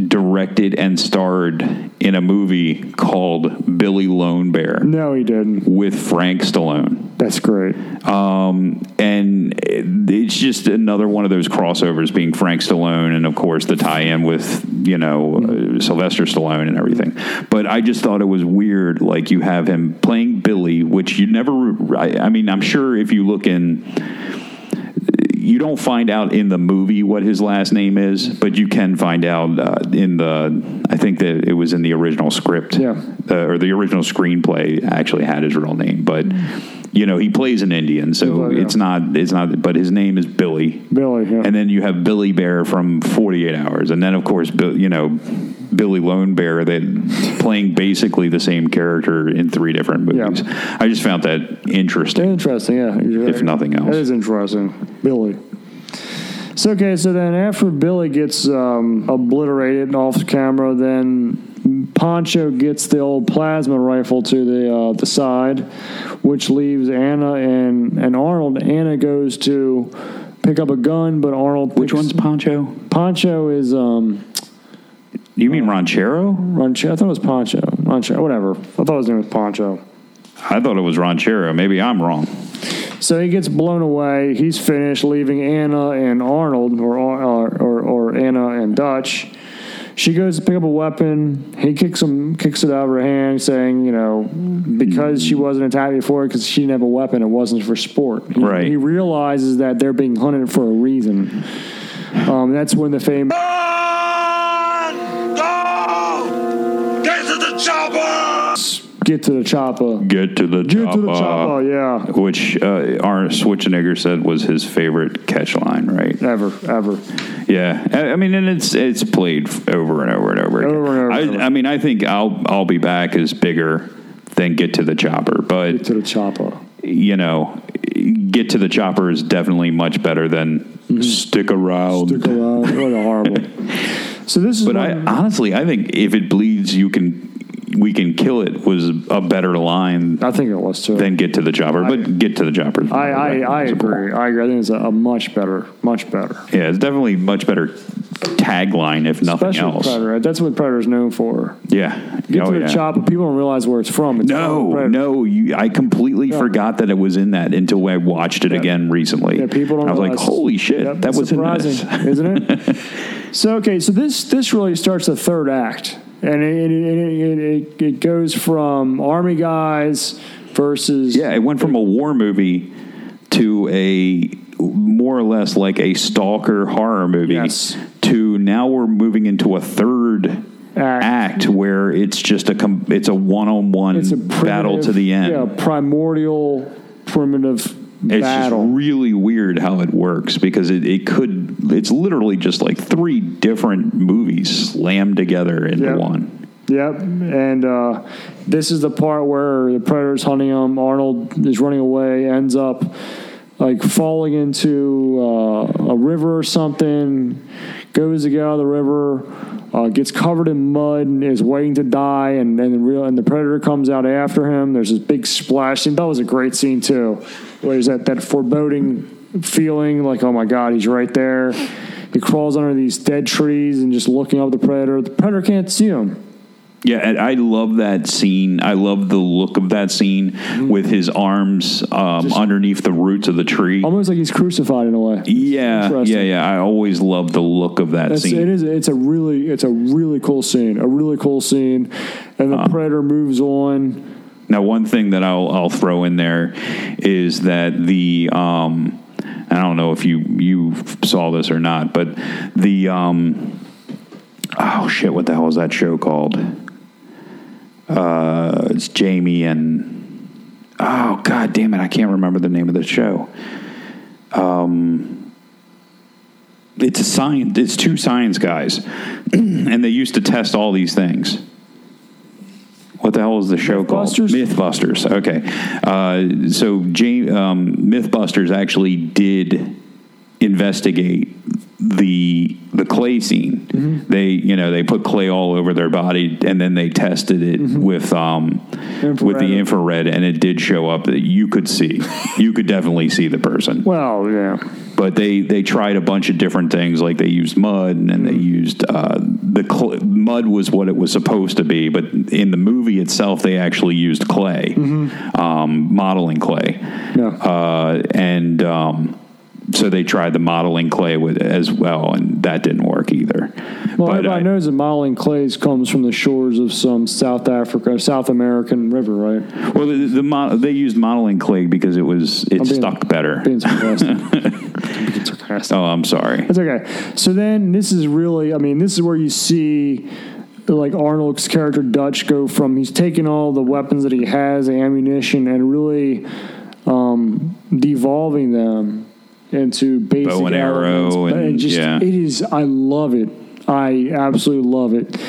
directed and starred in a movie called Billy Lone Bear No, he didn't. with Frank Stallone. That's great. Um, and it's just another one of those crossovers being Frank Stallone and of course the tie-in with you know uh, Sylvester Stallone and everything. But I just thought it was weird. Like you have him playing Billy, which you never. I, I mean, I'm sure if you look in. You don't find out in the movie what his last name is, but you can find out uh, in the. I think that it was in the original script, Yeah. uh, or the original screenplay actually had his real name, but you know he plays an Indian, so yeah. it's not it's not. But his name is Billy, Billy, yeah. and then you have Billy Bear from Forty Eight Hours, and then of course you know Billy Lone Bear that playing basically the same character in three different movies. I just found that interesting. Interesting, yeah. If nothing else. That is interesting. Billy. So, okay, so then after Billy gets um, obliterated off camera, then Poncho gets the old plasma rifle to the uh, the side, which leaves Anna and, and Arnold. Anna goes to pick up a gun, but Arnold. Which one's Poncho? Poncho? Is um, You mean Ranchero? Rancho? I thought it was Poncho. Rancho, whatever. I thought his name was Poncho. I thought it was Ranchero. Maybe I'm wrong. So he gets blown away. He's finished, leaving Anna and Arnold, or or, or, or Anna and Dutch. She goes to pick up a weapon. He kicks him, kicks it out of her hand, saying, you know, because she wasn't attacked before, because she didn't have a weapon, it wasn't for sport. He, Right. He realizes that they're being hunted for a reason. Um, that's when the fame. Get to the chopper. Get to the Get to the chopper. Yeah. Which uh, Arnold Schwarzenegger said was his favorite catch line, right? Ever, ever. Yeah, I, I mean, and it's it's played over and over and over. again. Over and over. I, I mean, I think I'll I'll be back is bigger than get to the chopper, but Get to the chopper. you know, get to the chopper is definitely much better than stick around. Stick around. What a horrible. <laughs> So this is. But I honestly, I think if it bleeds, you can we can kill it was a better line I think it was too. than get to the chopper. But get to the chopper. I, I, I agree. I agree. I think it's a, a much better, much better. Yeah, it's definitely much better tagline if nothing Especially else. Predator. That's what Predator's known for. Yeah. Get Oh, to the yeah. chopper. People don't realize where it's from. It's No, no, you, I completely Yeah. forgot that it was in that until I watched it Yeah. again recently. Yeah, people don't. I was like, "Holy shit, Yep, that was in surprising, this." isn't it? <laughs> so okay, so this this really starts the third act, and it it, it, it, it goes from army guys versus Yeah, it went from a war movie to a more or less like a stalker horror movie Yes. to now we're moving into a third Act. act, where it's just a com- it's a one on one battle to the end. Yeah, primordial primitive It's battle. just really weird how it works because it, it could it's literally just like three different movies slammed together into Yep. one. Yep, and uh, this is the part where the predator's hunting him. Arnold is running away, ends up like falling into uh, a river or something. Goes to get out of the river, uh, gets covered in mud, and is waiting to die. And then the real and the predator comes out after him. There's this big splash scene. That was a great scene too. Where there's that that foreboding feeling, like oh my god, he's right there. He crawls under these dead trees and just looking up the predator. The predator can't see him. Yeah, and I love that scene. I love the look of that scene Mm-hmm. with his arms um, underneath the roots of the tree. Almost like he's crucified in a way. yeah, yeah, yeah. I always love the look of that It's, scene. it is. It's a really. It's a really cool scene. A really cool scene, and the Uh-huh. predator moves on. Now, one thing that I'll, I'll throw in there is that the um, I don't know if you you saw this or not, but the um, oh shit, what the hell is that show called? Uh, it's Jamie and oh god damn it, I can't remember the name of the show. Um, it's a science. It's two science guys, <clears throat> and they used to test all these things. What the hell is the show called? Mythbusters? Mythbusters. Okay. Uh, so Jane, um, Mythbusters actually did investigate the the clay scene. Mm-hmm. They you know they put clay all over their body and then they tested it with um with Mm-hmm. Infrared. the infrared and it did show up that you could see <laughs> you could definitely see the person. Well, yeah. But they they tried a bunch of different things like they used mud and then they Mm-hmm. used uh, the cl- mud was what it was supposed to be, but in the movie itself, they actually used clay, um, modeling clay, Yeah. uh, and um, so they tried the modeling clay with as well, and that didn't work either. Well, but everybody I- knows that modeling clays comes from the shores of some South Africa, South American river, right? well, the, the mo- they used modeling clay because it was it I'm stuck better. Being sarcastic. <laughs> being sarcastic. Oh, I'm sorry. That's okay. So then this is really, I mean, this is where you see like Arnold's character Dutch go from he's taking all the weapons that he has, the ammunition, and really um, devolving them into basic Bow and elements. arrow it and- just, yeah. it is. I love it. I absolutely love it.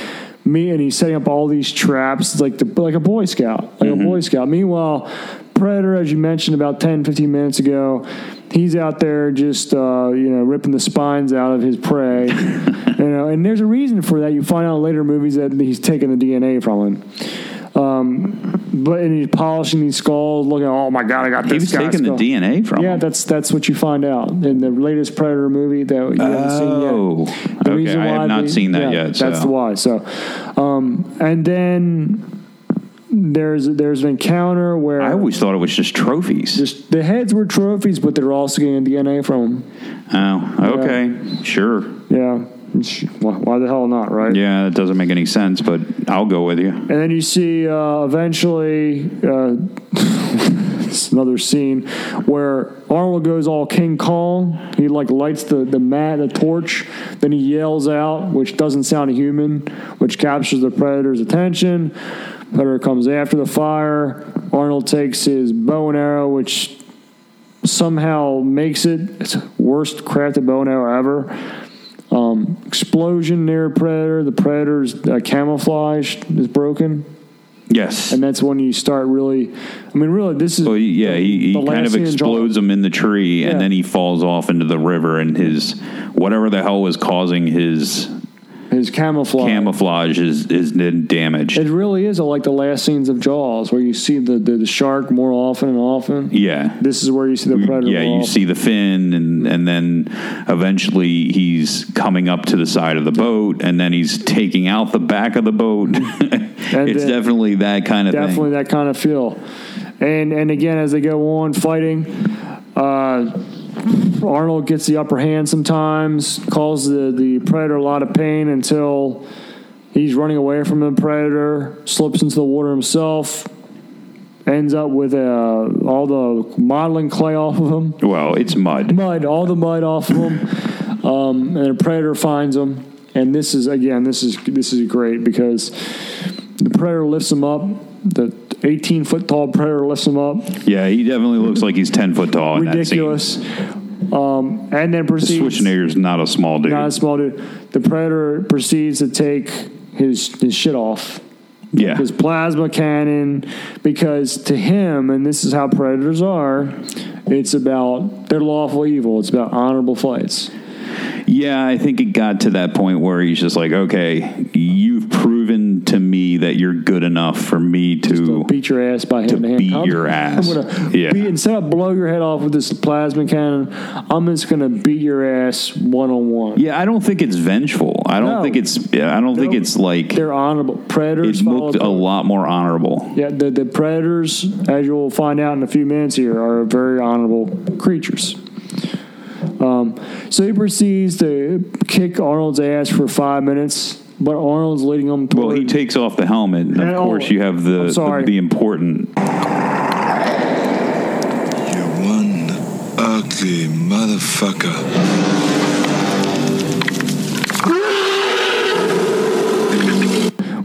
Me and he's setting up all these traps like the like a Boy Scout, like Mm-hmm. a Boy Scout. Meanwhile, Predator, as you mentioned about 10, 15 minutes ago, he's out there just uh, you know ripping the spines out of his prey. <laughs> you know, and there's a reason for that. You find out in later movies that he's taking the DNA from him. Um, but and he's polishing these skulls, looking. Oh my God, I got He this was guy's taking the. DNA from. Yeah, him. that's that's what you find out in the latest Predator movie that you haven't seen yet. Oh, The okay. I have not they- seen that yeah, yet. That's so. the why. So, um, and then there's there's an encounter where I always thought it was just trophies. just the heads were trophies, but they're also getting DNA from them. oh, okay, sure. Yeah, why, the hell not, right? Yeah, that doesn't make any sense, but I'll go with you. And then you see uh, eventually uh, <laughs> it's another scene where Arnold goes all King Kong. He like lights the the mat, the torch. Then he yells out, which doesn't sound human, which captures the predator's attention. Predator comes after the fire. Arnold takes his bow and arrow, which somehow makes it it's worst crafted bow and arrow ever. Um, explosion near predator. The predator's uh, camouflage is broken, Yes. and that's when you start really. I mean, really, this is well, yeah, he, he the kind of scene in Jaws. explodes him in the tree, Yeah. and then he falls off into the river, and his whatever the hell was causing his his camouflage. camouflage is is damaged. It really is like the last scenes of Jaws, where you see the, the, the shark more often and often. yeah. This is where you see the predator. Yeah, you often. see the fin, and and then eventually he's coming up to the side of the boat, and then he's taking out the back of the boat. <laughs> it's definitely that kind of definitely thing. that kind of feel. And and again, as they go on fighting, uh, Arnold gets the upper hand sometimes, causes the, the predator a lot of pain until he's running away from the predator, slips into the water himself, ends up with uh, all the modeling clay off of him, Well, it's mud. mud, all the mud off of him, um, and the predator finds him. And this is again, this is this is great because the predator lifts him up. The 18 foot tall predator lifts him up. Yeah, he definitely looks like he's ten foot tall. in that scene. Ridiculous. Um, and then proceeds. Schwarzenegger's not a small dude. Not a small dude. The predator proceeds to take his his shit off. yeah, His plasma cannon, because to him, and this is how predators are, it's about their lawful evil. It's about honorable fights. Yeah. I think it got to that point where he's just like, okay, you've proven to me that you're good enough for me to to. beat your ass by hand to hand. beat I'm- your ass. I'm gonna Yeah. beat, instead of blow your head off with this plasma cannon, I'm just gonna beat your ass one on one. Yeah, I don't think it's vengeful. I don't No. think it's. I don't think it's like. They're honorable predators. It looked a lot more honorable. Yeah, the, the predators, as you will find out in a few minutes here, are very honorable creatures. Um, so he proceeds to kick Arnold's ass for five minutes, but Arnold's leading him toward. Well, he takes off the helmet, and And- of oh, course you have the sorry. the, the important. You're one ugly motherfucker.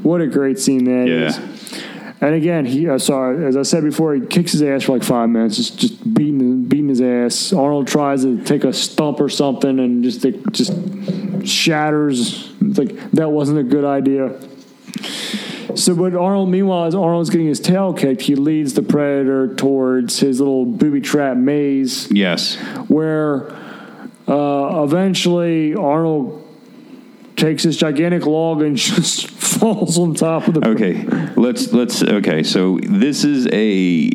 What a great scene that Yeah. is. And again, he uh, sorry, as I said before, he kicks his ass for like five minutes, just just beating beating his ass. Arnold tries to take a stump or something, and just it just shatters. It's like that wasn't a good idea. So, but Arnold, meanwhile, as Arnold's getting his tail kicked, he leads the predator towards his little booby trap maze Yes. where uh, eventually Arnold takes this gigantic log and <laughs> just falls on top of the. Okay. Let's let's. Okay. So this is a.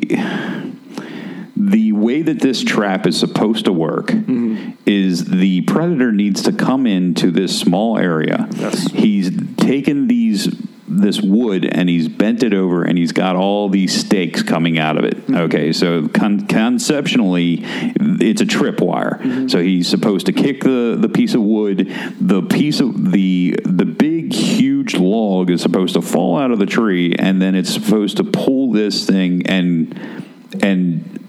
the way that this trap is supposed to work mm-hmm. is the predator needs to come into this small area. Yes. He's taken these this wood and he's bent it over and he's got all these stakes coming out of it. Mm-hmm. Okay, so con- conceptually, it's a tripwire. Mm-hmm. So he's supposed to kick the, the piece of wood. The piece of the the big huge log is supposed to fall out of the tree, and then it's supposed to pull this thing and and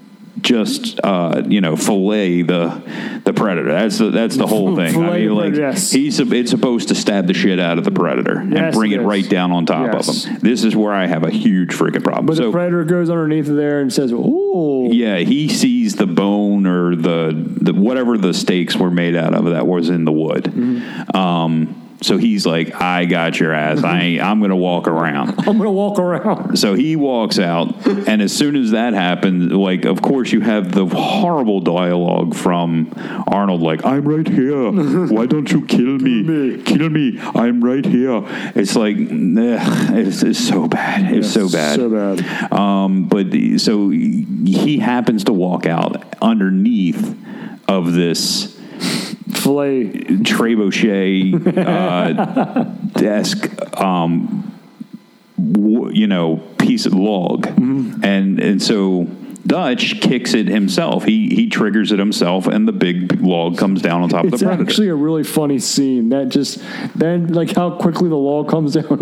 just uh, you know fillet the the predator. That's the, that's the whole thing. I mean, like yes. he's it's supposed to stab the shit out of the predator and bring it it right down on top Yes. of him. This is where I have a huge freaking problem. But so the predator goes underneath there and says, "Ooh, yeah, he sees the bone or the, the whatever the stakes were made out of that was in the wood. Mm-hmm. Um, so he's like, I got your ass. I ain't, I'm gonna walk around. <laughs> I'm gonna walk around." So he walks out, and as soon as that happens, like, of course, you have the horrible dialogue from Arnold, like, I'm right here. Why don't you kill me? Kill me. I'm right here. It's like, ugh, it's, it's so bad. It's so bad. So bad. Um, but so he happens to walk out underneath of this Filet. trebuchet uh, <laughs> desk, um, w- you know, piece of log, Mm-hmm. and and so Dutch kicks it himself. He he triggers it himself, and the big log comes down on top of the predator. actually a really funny scene. That just then, like how quickly the log comes <laughs> down and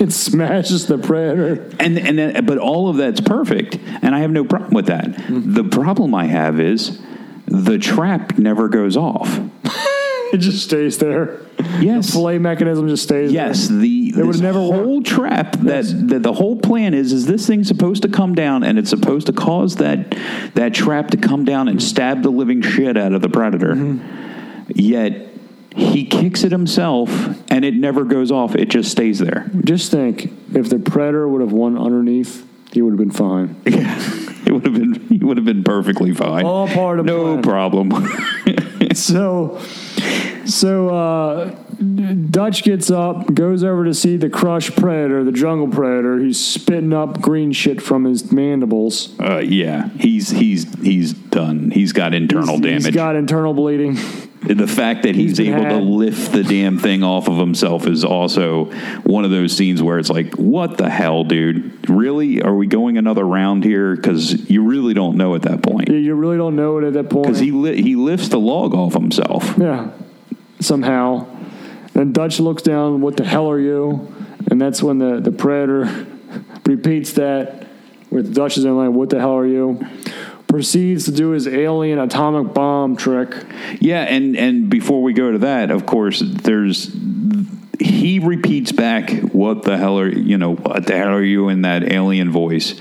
it smashes the predator. and and then, but all of that's perfect, and I have no problem with that. Mm-hmm. The problem I have is the trap never goes off. It just stays there. Yes. Fillet mechanism just stays. Yes, there. the It would never whole trap that, Yes. that the whole plan is is this thing's supposed to come down and it's supposed to cause that that trap to come down and stab the living shit out of the predator. Mm-hmm. Yet he kicks it himself and it never goes off. It just stays there. Just think, if the predator would have won underneath, he would have been fine. Yeah. <laughs> It would have been he would have been perfectly fine. All part of no plan. problem. <laughs> <laughs> So, so uh, Dutch gets up, goes over to see the crushed predator, the jungle predator. He's spitting up green shit from his mandibles. uh, yeah, he's he's he's done. He's got internal He's- damage. He's got internal bleeding. The fact that he's, He's able to lift the damn thing off of himself is also one of those scenes where it's like, what the hell, dude? Really? Are we going another round here? Because you really don't know at that point. You- You really don't know it at that point. Because he li- he lifts the log off himself. yeah, somehow. And Dutch looks down. What the hell are you? And that's when the the predator <laughs> repeats that with Dutch's own line. What the hell are you? Proceeds to do his alien atomic bomb trick. Yeah, and and before we go to that, of course, there's he repeats back, "What the hell are you know? What the hell are you?" in that alien voice,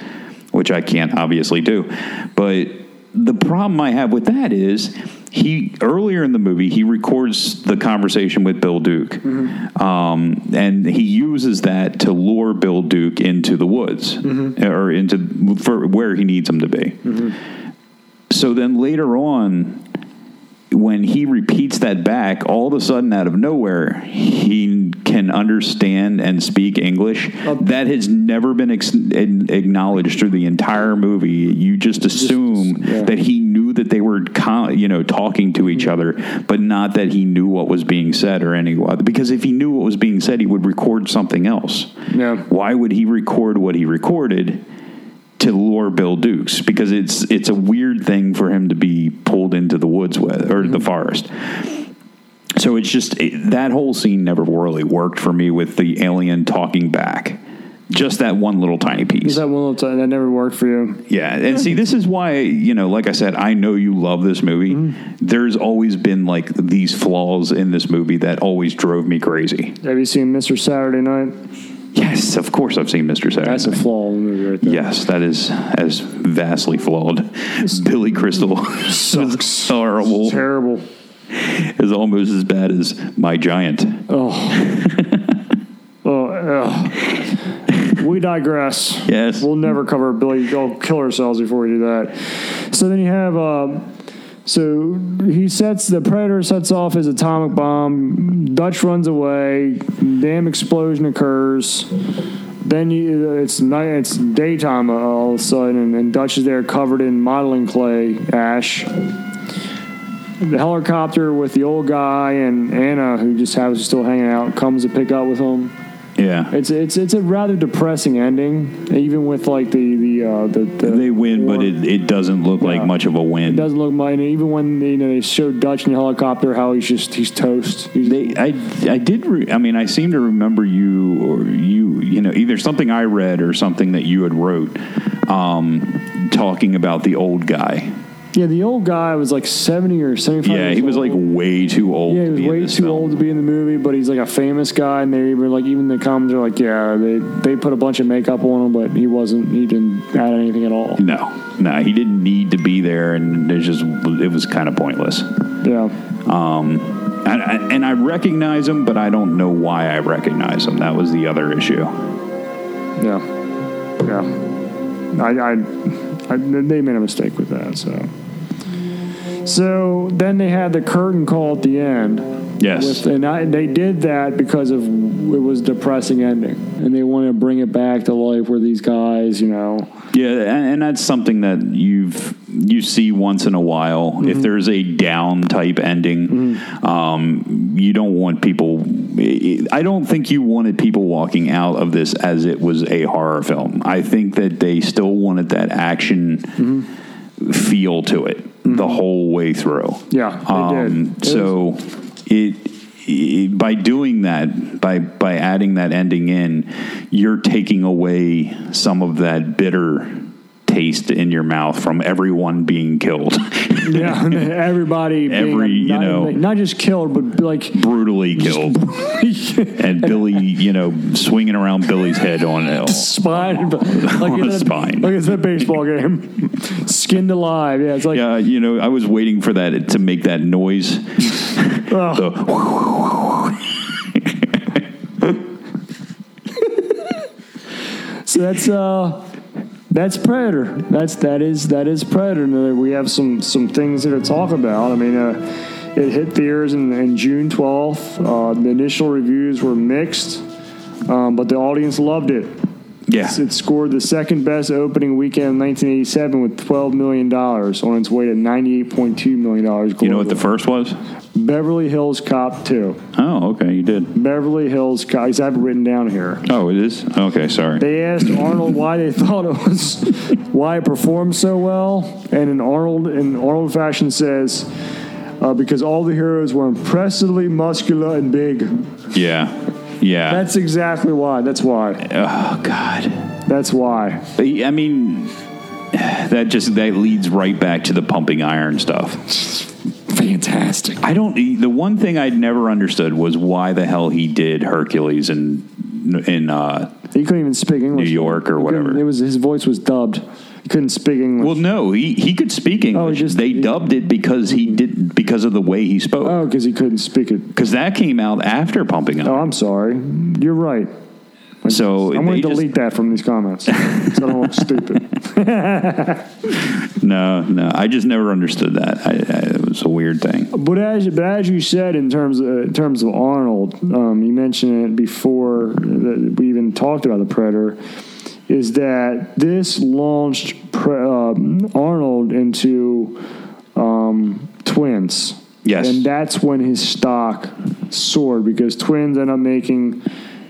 which I can't obviously do. But the problem I have with that is he earlier in the movie he records the conversation with Bill Duke, mm-hmm. um, and he uses that to lure Bill Duke into the woods mm-hmm. or into for where he needs him to be. Mm-hmm. So then later on, when he repeats that back, all of a sudden, out of nowhere, he can understand and speak English. that has never been ex- acknowledged through the entire movie. You just assume yeah. that he knew that they were, con- you know, talking to each mm-hmm. other, but not that he knew what was being said or any. Because if he knew what was being said, he would record something else. Yeah. Why would he record what he recorded? To lure Bill Dukes because it's it's a weird thing for him to be pulled into the woods with or the mm-hmm. forest. So it's just it, that whole scene never really worked for me with the alien talking back. Just that one little tiny piece. Is that one little time that never worked for you? Yeah, and see, this is why you know, like I said, I know you love this movie. Mm-hmm. There's always been like these flaws in this movie that always drove me crazy. Have you seen Mr. Saturday Night? Yes, of course, I've seen Mr. Saturday. That's a flaw in the movie right there. Yes, that is as vastly flawed. Billy Crystal Sucks. <laughs> horrible. Terrible. Is almost as bad as my giant. <laughs> Oh, ugh. we digress. Yes. We'll never cover Billy. I'll kill ourselves before we do that. So then you have, um, so he sets, the Predator sets off his atomic bomb. Dutch runs away. Damn explosion occurs. then you, it's night. It's daytime all of a sudden, and, and Dutch is there covered in modeling clay ash. The helicopter with the old guy and Anna, who just happens to still hanging out, comes to pick up with him. Yeah. It's it's it's a rather depressing ending, even with like the the uh, the, the They win, but it, it doesn't look like much of a win. It doesn't look mine. Even when you know they showed Dutch in the helicopter, how he's just he's toast. He's, They, I, I did. Re, I mean, I seem to remember you or you, you know, either something I read or something that you had wrote, um, talking about the old guy. Yeah, the old guy was like seventy or seventy five. Yeah, he was like way too old. yeah, he to was be way too film. old to be in the movie, but he's like a famous guy, and they were like even the comments are like, yeah, they they put a bunch of makeup on him, but he wasn't. He didn't add anything at all. No, no, he didn't need to be there, and it just it was kind of pointless. Yeah, Um, and, I- and I recognize him, but I don't know why I recognize him. That was the other issue. yeah, yeah. I, I, I they made a mistake with that. So, so then they had the curtain call at the end. Yes. With, and I, they did that because of it was depressing ending, and they wanted to bring it back to life where these guys, you know, Yeah, and, and that's something that you've you see once in a while. Mm-hmm. If there's a down type ending, um, you don't want people. I don't think you wanted people walking out of this as it was a horror film. I think that they still wanted that action Mm-hmm. feel to it the whole way through. Yeah, they Um, did. It so it, it by doing that by by adding that ending in, you're taking away some of that bitter taste in your mouth from everyone being killed, <laughs> yeah, everybody, being Every, you not, know- not just killed, but like brutally killed, <laughs> and Billy, you know, swinging around Billy's head on it. <laughs> spine, like On a a- spine. like it's a baseball game, skinned alive. Yeah, it's like Yeah, you know, I was waiting for that to make that noise. so that's uh. That's Predator. That's that is that is Predator. We have some some things here to talk about. I mean, uh, it hit theaters in, in June twelfth. Uh, the initial reviews were mixed, um, but the audience loved it. yeah, It scored the second best opening weekend in 1987 with 12 million dollars on its way to 98.2 million dollars. you know what the first was? Beverly Hills Cop 2. Oh, okay, you did. Beverly Hills Cop. I have it written down here. Oh, it is. Okay, sorry. They asked Arnold why they thought it was why it performed so well, and in Arnold in Arnold fashion says uh, because all the heroes were impressively muscular and big. Yeah, yeah. That's exactly why. That's why. oh God. That's why. I mean, that just that leads right back to the pumping iron stuff. Fantastic. I don't. The one thing I'd never understood was why the hell he did Hercules in in. Uh, He couldn't even speak English. New York or whatever. It was his voice was dubbed. He couldn't speak English. well, no, he he could speak English. Oh, just- they dubbed it because he did because of the way he spoke. oh, because he couldn't speak it. Because that came out after pumping Oh. I'm sorry. You're right. So I'm going to just- delete that from these comments, so I don't look stupid. <laughs> no, no, I just never understood that. I, I, it was a weird thing. But as but as you said in terms of, in terms of Arnold, um, you mentioned it before that we even talked about the Predator. Is that this launched pre, um, Arnold into um, twins? Yes. and that's when his stock soared because twins end up making.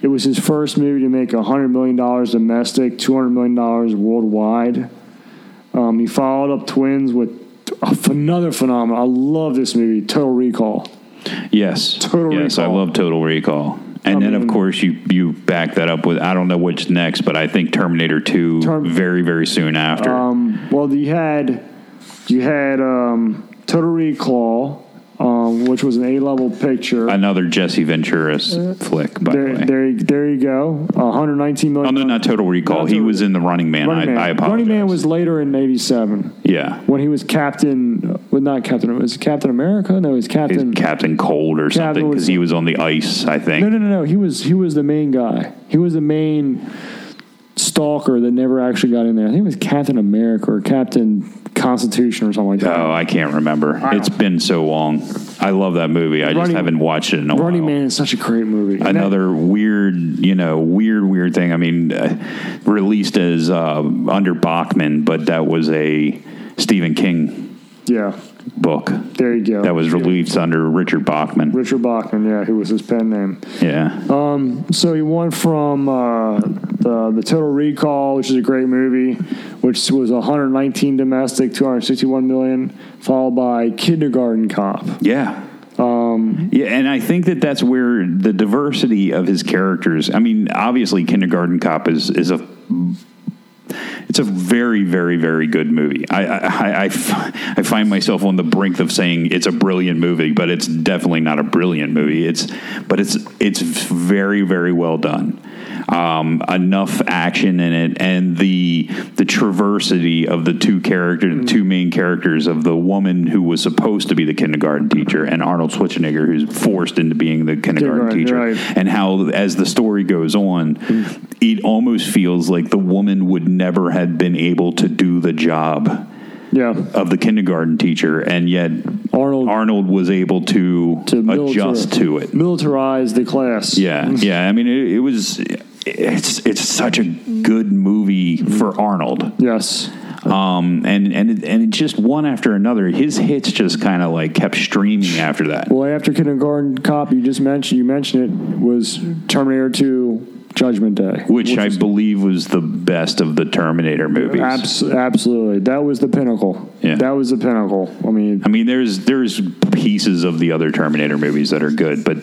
It was his first movie to make hundred million dollars domestic, two hundred million dollars worldwide. Um, he followed up Twins with another phenomenon. I love this movie, Total Recall. Yes. Total yes, I love Total Recall. And I then, mean- of course, you you back that up with I don't know which next, but I think Terminator Two Term- very very soon after. Um, well, you had you had um, Total Recall, um, which was an A level picture. Another Jesse Ventura s- flick, by Uh, there, the way. there, there you go. Uh, 119 Oh million. no, not Total Recall. Not he Total- was in the Running Man. Running Man. I, I apologize. Running Man was later in '87 yeah. when he was Captain. uh, Well, not Captain. Was it Captain America? No, he was He's Captain. Captain Cold or Captain something because he was on the ice. I think. No, no, no, no. He was he was the main guy. He was the main stalker that never actually got in there. I think it was Captain America or Captain Constitution or something like that. Oh, I can't remember. I It's been so long. I love that movie. I just haven't watched it in a while. Running while. Man is such a great movie. And that- Another weird, you know, weird, weird thing. I mean, uh, released as uh, under Bachman, but that was a Stephen King yeah, book there you go. that was released under Richard Bachman. Richard Bachman, yeah, who was his pen name. Yeah. Um, So he won from uh, the the Total Recall, which is a great movie, which was 119 domestic, 261 million, followed by Kindergarten Cop. Yeah. Um, yeah, and I think that that's where the diversity of his characters. I mean, obviously, Kindergarten Cop is is a it's a very, very, very good movie. I, I, I find myself on the brink of saying it's a brilliant movie, but it's definitely not a brilliant movie. It's, but it's it's very, very well done. Um, enough action in it, and the the traversity of the two characters, the two main characters of the woman who was supposed to be the kindergarten teacher, and Arnold Schwarzenegger, who's forced into being the kindergarten Kindergarten, teacher, right. and how as the story goes on it almost feels like the woman would never have been able to do the job Yeah, of the kindergarten teacher and yet Arnold arnold was able to, to adjust to it. militarize the class. yeah yeah. I mean it, it was it's it's such a good movie for arnold Yes. um and and and just one after another his hits just kind of like kept streaming after that Well, after Kindergarten Cop, you just mentioned you mentioned it was Terminator 2 Judgment Day, which, I was- believe was the best of the Terminator movies. Abs- absolutely that was the pinnacle. Yeah. that was the pinnacle. I mean, I mean, there's there's pieces of the other Terminator movies that are good, but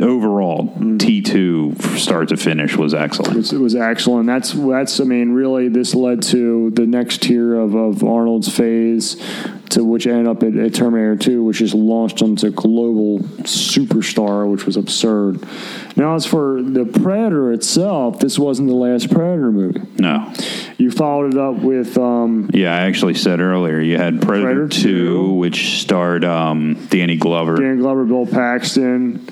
overall, T two start to finish was excellent. It was excellent. That's that's. I mean, really, this led to the next tier of, of Arnold's phase, to which ended up at, at Terminator Two, which is launched into global superstar, which was absurd. Now, as for the Predator itself, this wasn't the last Predator movie. No, You followed it up with um, yeah, I actually said earlier you had Predator, Predator two, 2. which starred um, Danny Glover Dan Glover, Bill Paxton.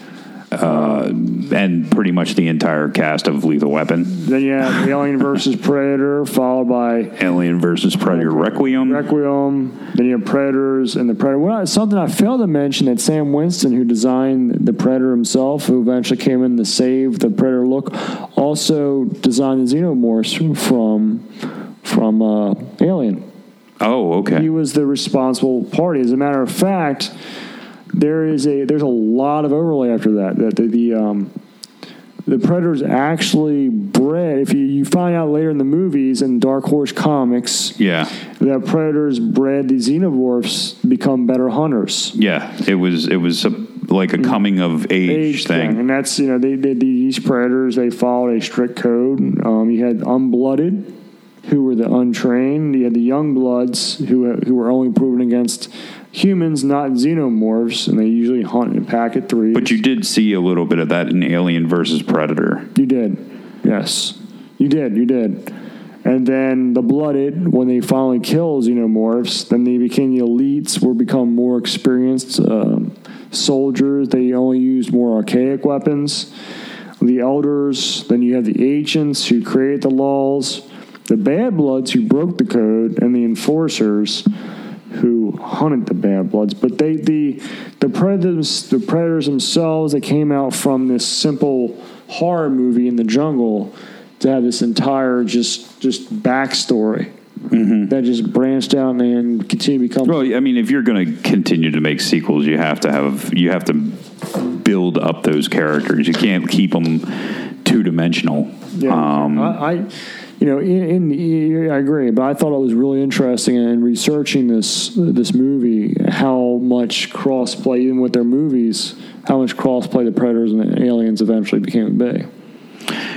And pretty much the entire cast of Lethal Weapon. Then you had Alien versus Predator, followed by Alien versus Predator Requiem. Requiem. Then you have Predators and the Predator. Well, something I failed to mention that Stan Winston, who designed the Predator himself, who eventually came in to save the Predator look, also designed the Xenomorphs from from uh, Alien. oh, okay. He was the responsible party. As a matter of fact, there is a there's a lot of overlay after that. That the, the um, the predators actually bred. If you, you find out later in the movies and Dark Horse comics, yeah, that predators bred the xenomorphs become better hunters. yeah. It was it was a, like a coming of age, Age thing. and that's you know they, they these predators they followed a strict code. Um, you had unblooded, who were the untrained. You had the young bloods who who were only proven against humans, not xenomorphs, and they usually hunt in a pack of three. But you did see a little bit of that in Alien versus Predator. You did. Yes. You did. You did. And then the blooded, when they finally kill xenomorphs, then they became the elites, were become more experienced um, soldiers. They only used more archaic weapons. The elders, then you have the ancients who create the laws, the bad bloods who broke the code, and the enforcers who hunted the bad bloods. But they the the predators the predators themselves they came out from this simple horror movie in the jungle to have this entire just just backstory that just branched out and continued to become Well, I mean, if you're going to continue to make sequels, you have to have you have to build up those characters. You can't keep them two dimensional. Yeah, Um, I, I, you know, in, in I agree, but I thought it was really interesting in researching this this movie how much crossplay, even with their movies, how much crossplay the Predators and the Aliens eventually became a big.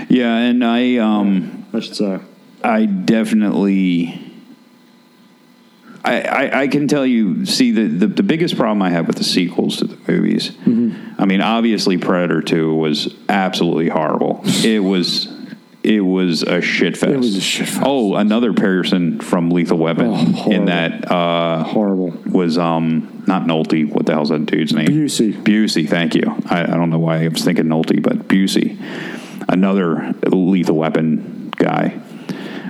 yeah, and I um, I should say. I definitely. I, I, I can tell you, see, the, the, the biggest problem I have with the sequels to the movies, I mean, obviously, Predator 2 was absolutely horrible. it was. It was a shit fest. It was a shit fest. Oh, another person from Lethal Weapon Oh, in that uh, Horrible. was um not Nolte. What the hell's that dude's name? Busey. Busey. Thank you. I, I don't know why I was thinking Nolte, but Busey, another Lethal Weapon guy.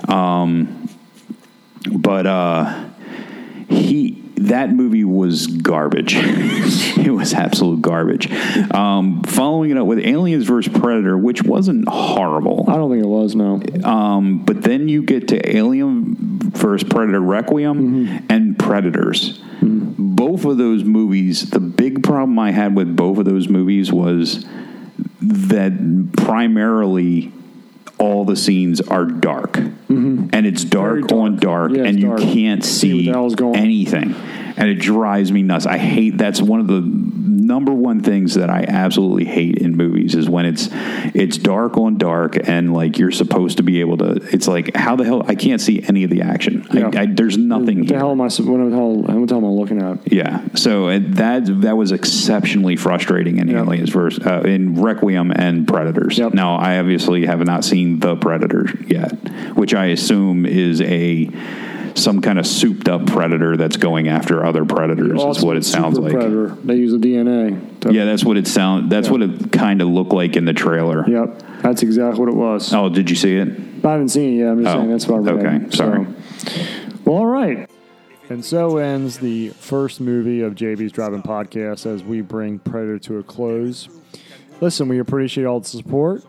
Um, but uh, he that movie was garbage. <laughs> it was absolute garbage. Um, following it up with Aliens vs Predator, which wasn't horrible. I don't think it was. No. Um, but then you get to Alien vs Predator Requiem and Predators. Both of those movies, the big problem I had with both of those movies was that primarily all the scenes are dark. Mm-hmm. And it's dark, dark. on dark, Yeah, and you dark. can't See see anything. And it drives me nuts. I hate that's one of the number one things that I absolutely hate in movies is when it's it's dark on dark and like you're supposed to be able to it's like how the hell I can't see any of the action. Yeah. I, I, there's nothing What the here. hell am I? What the hell? What the hell am I looking at? Yeah, so it, that that was exceptionally frustrating in Yep. Aliens versus uh, in Requiem and Predators. Yep. Now, I obviously have not seen the Predator yet, which I assume is a some kind of souped up predator that's going after other predators. Is what it sounds like. Predator. They use the DNA. Yeah, that's what it sound. That's Yeah. what it kind of looked like in the trailer. Yep. That's exactly what it was. Oh, did you see it? I haven't seen it yet. I'm just Oh, saying that's what I read. okay, sorry. So. Well, all right. And so ends the first movie of JB's Driving Podcast as we bring Predator to a close. Listen, we appreciate all the support.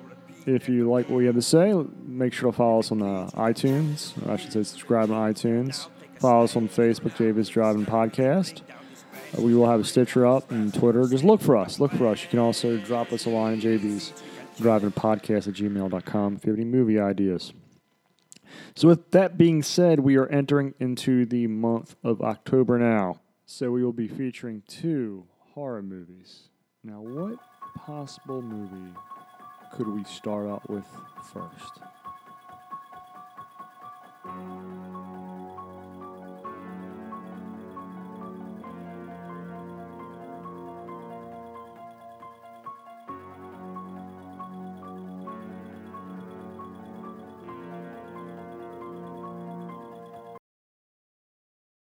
If you like what we have to say, make sure to follow us on uh, iTunes. I should say subscribe on iTunes. Follow us on Facebook, JB's Driving Podcast. Uh, we will have a Stitcher up and Twitter. Just look for us. Look for us. You can also drop us a line JB's Driving Podcast at gmail.com if you have any movie ideas. So, with that being said, we are entering into the month of October now. So, we will be featuring two horror movies. Now, what possible movie could we start out with first?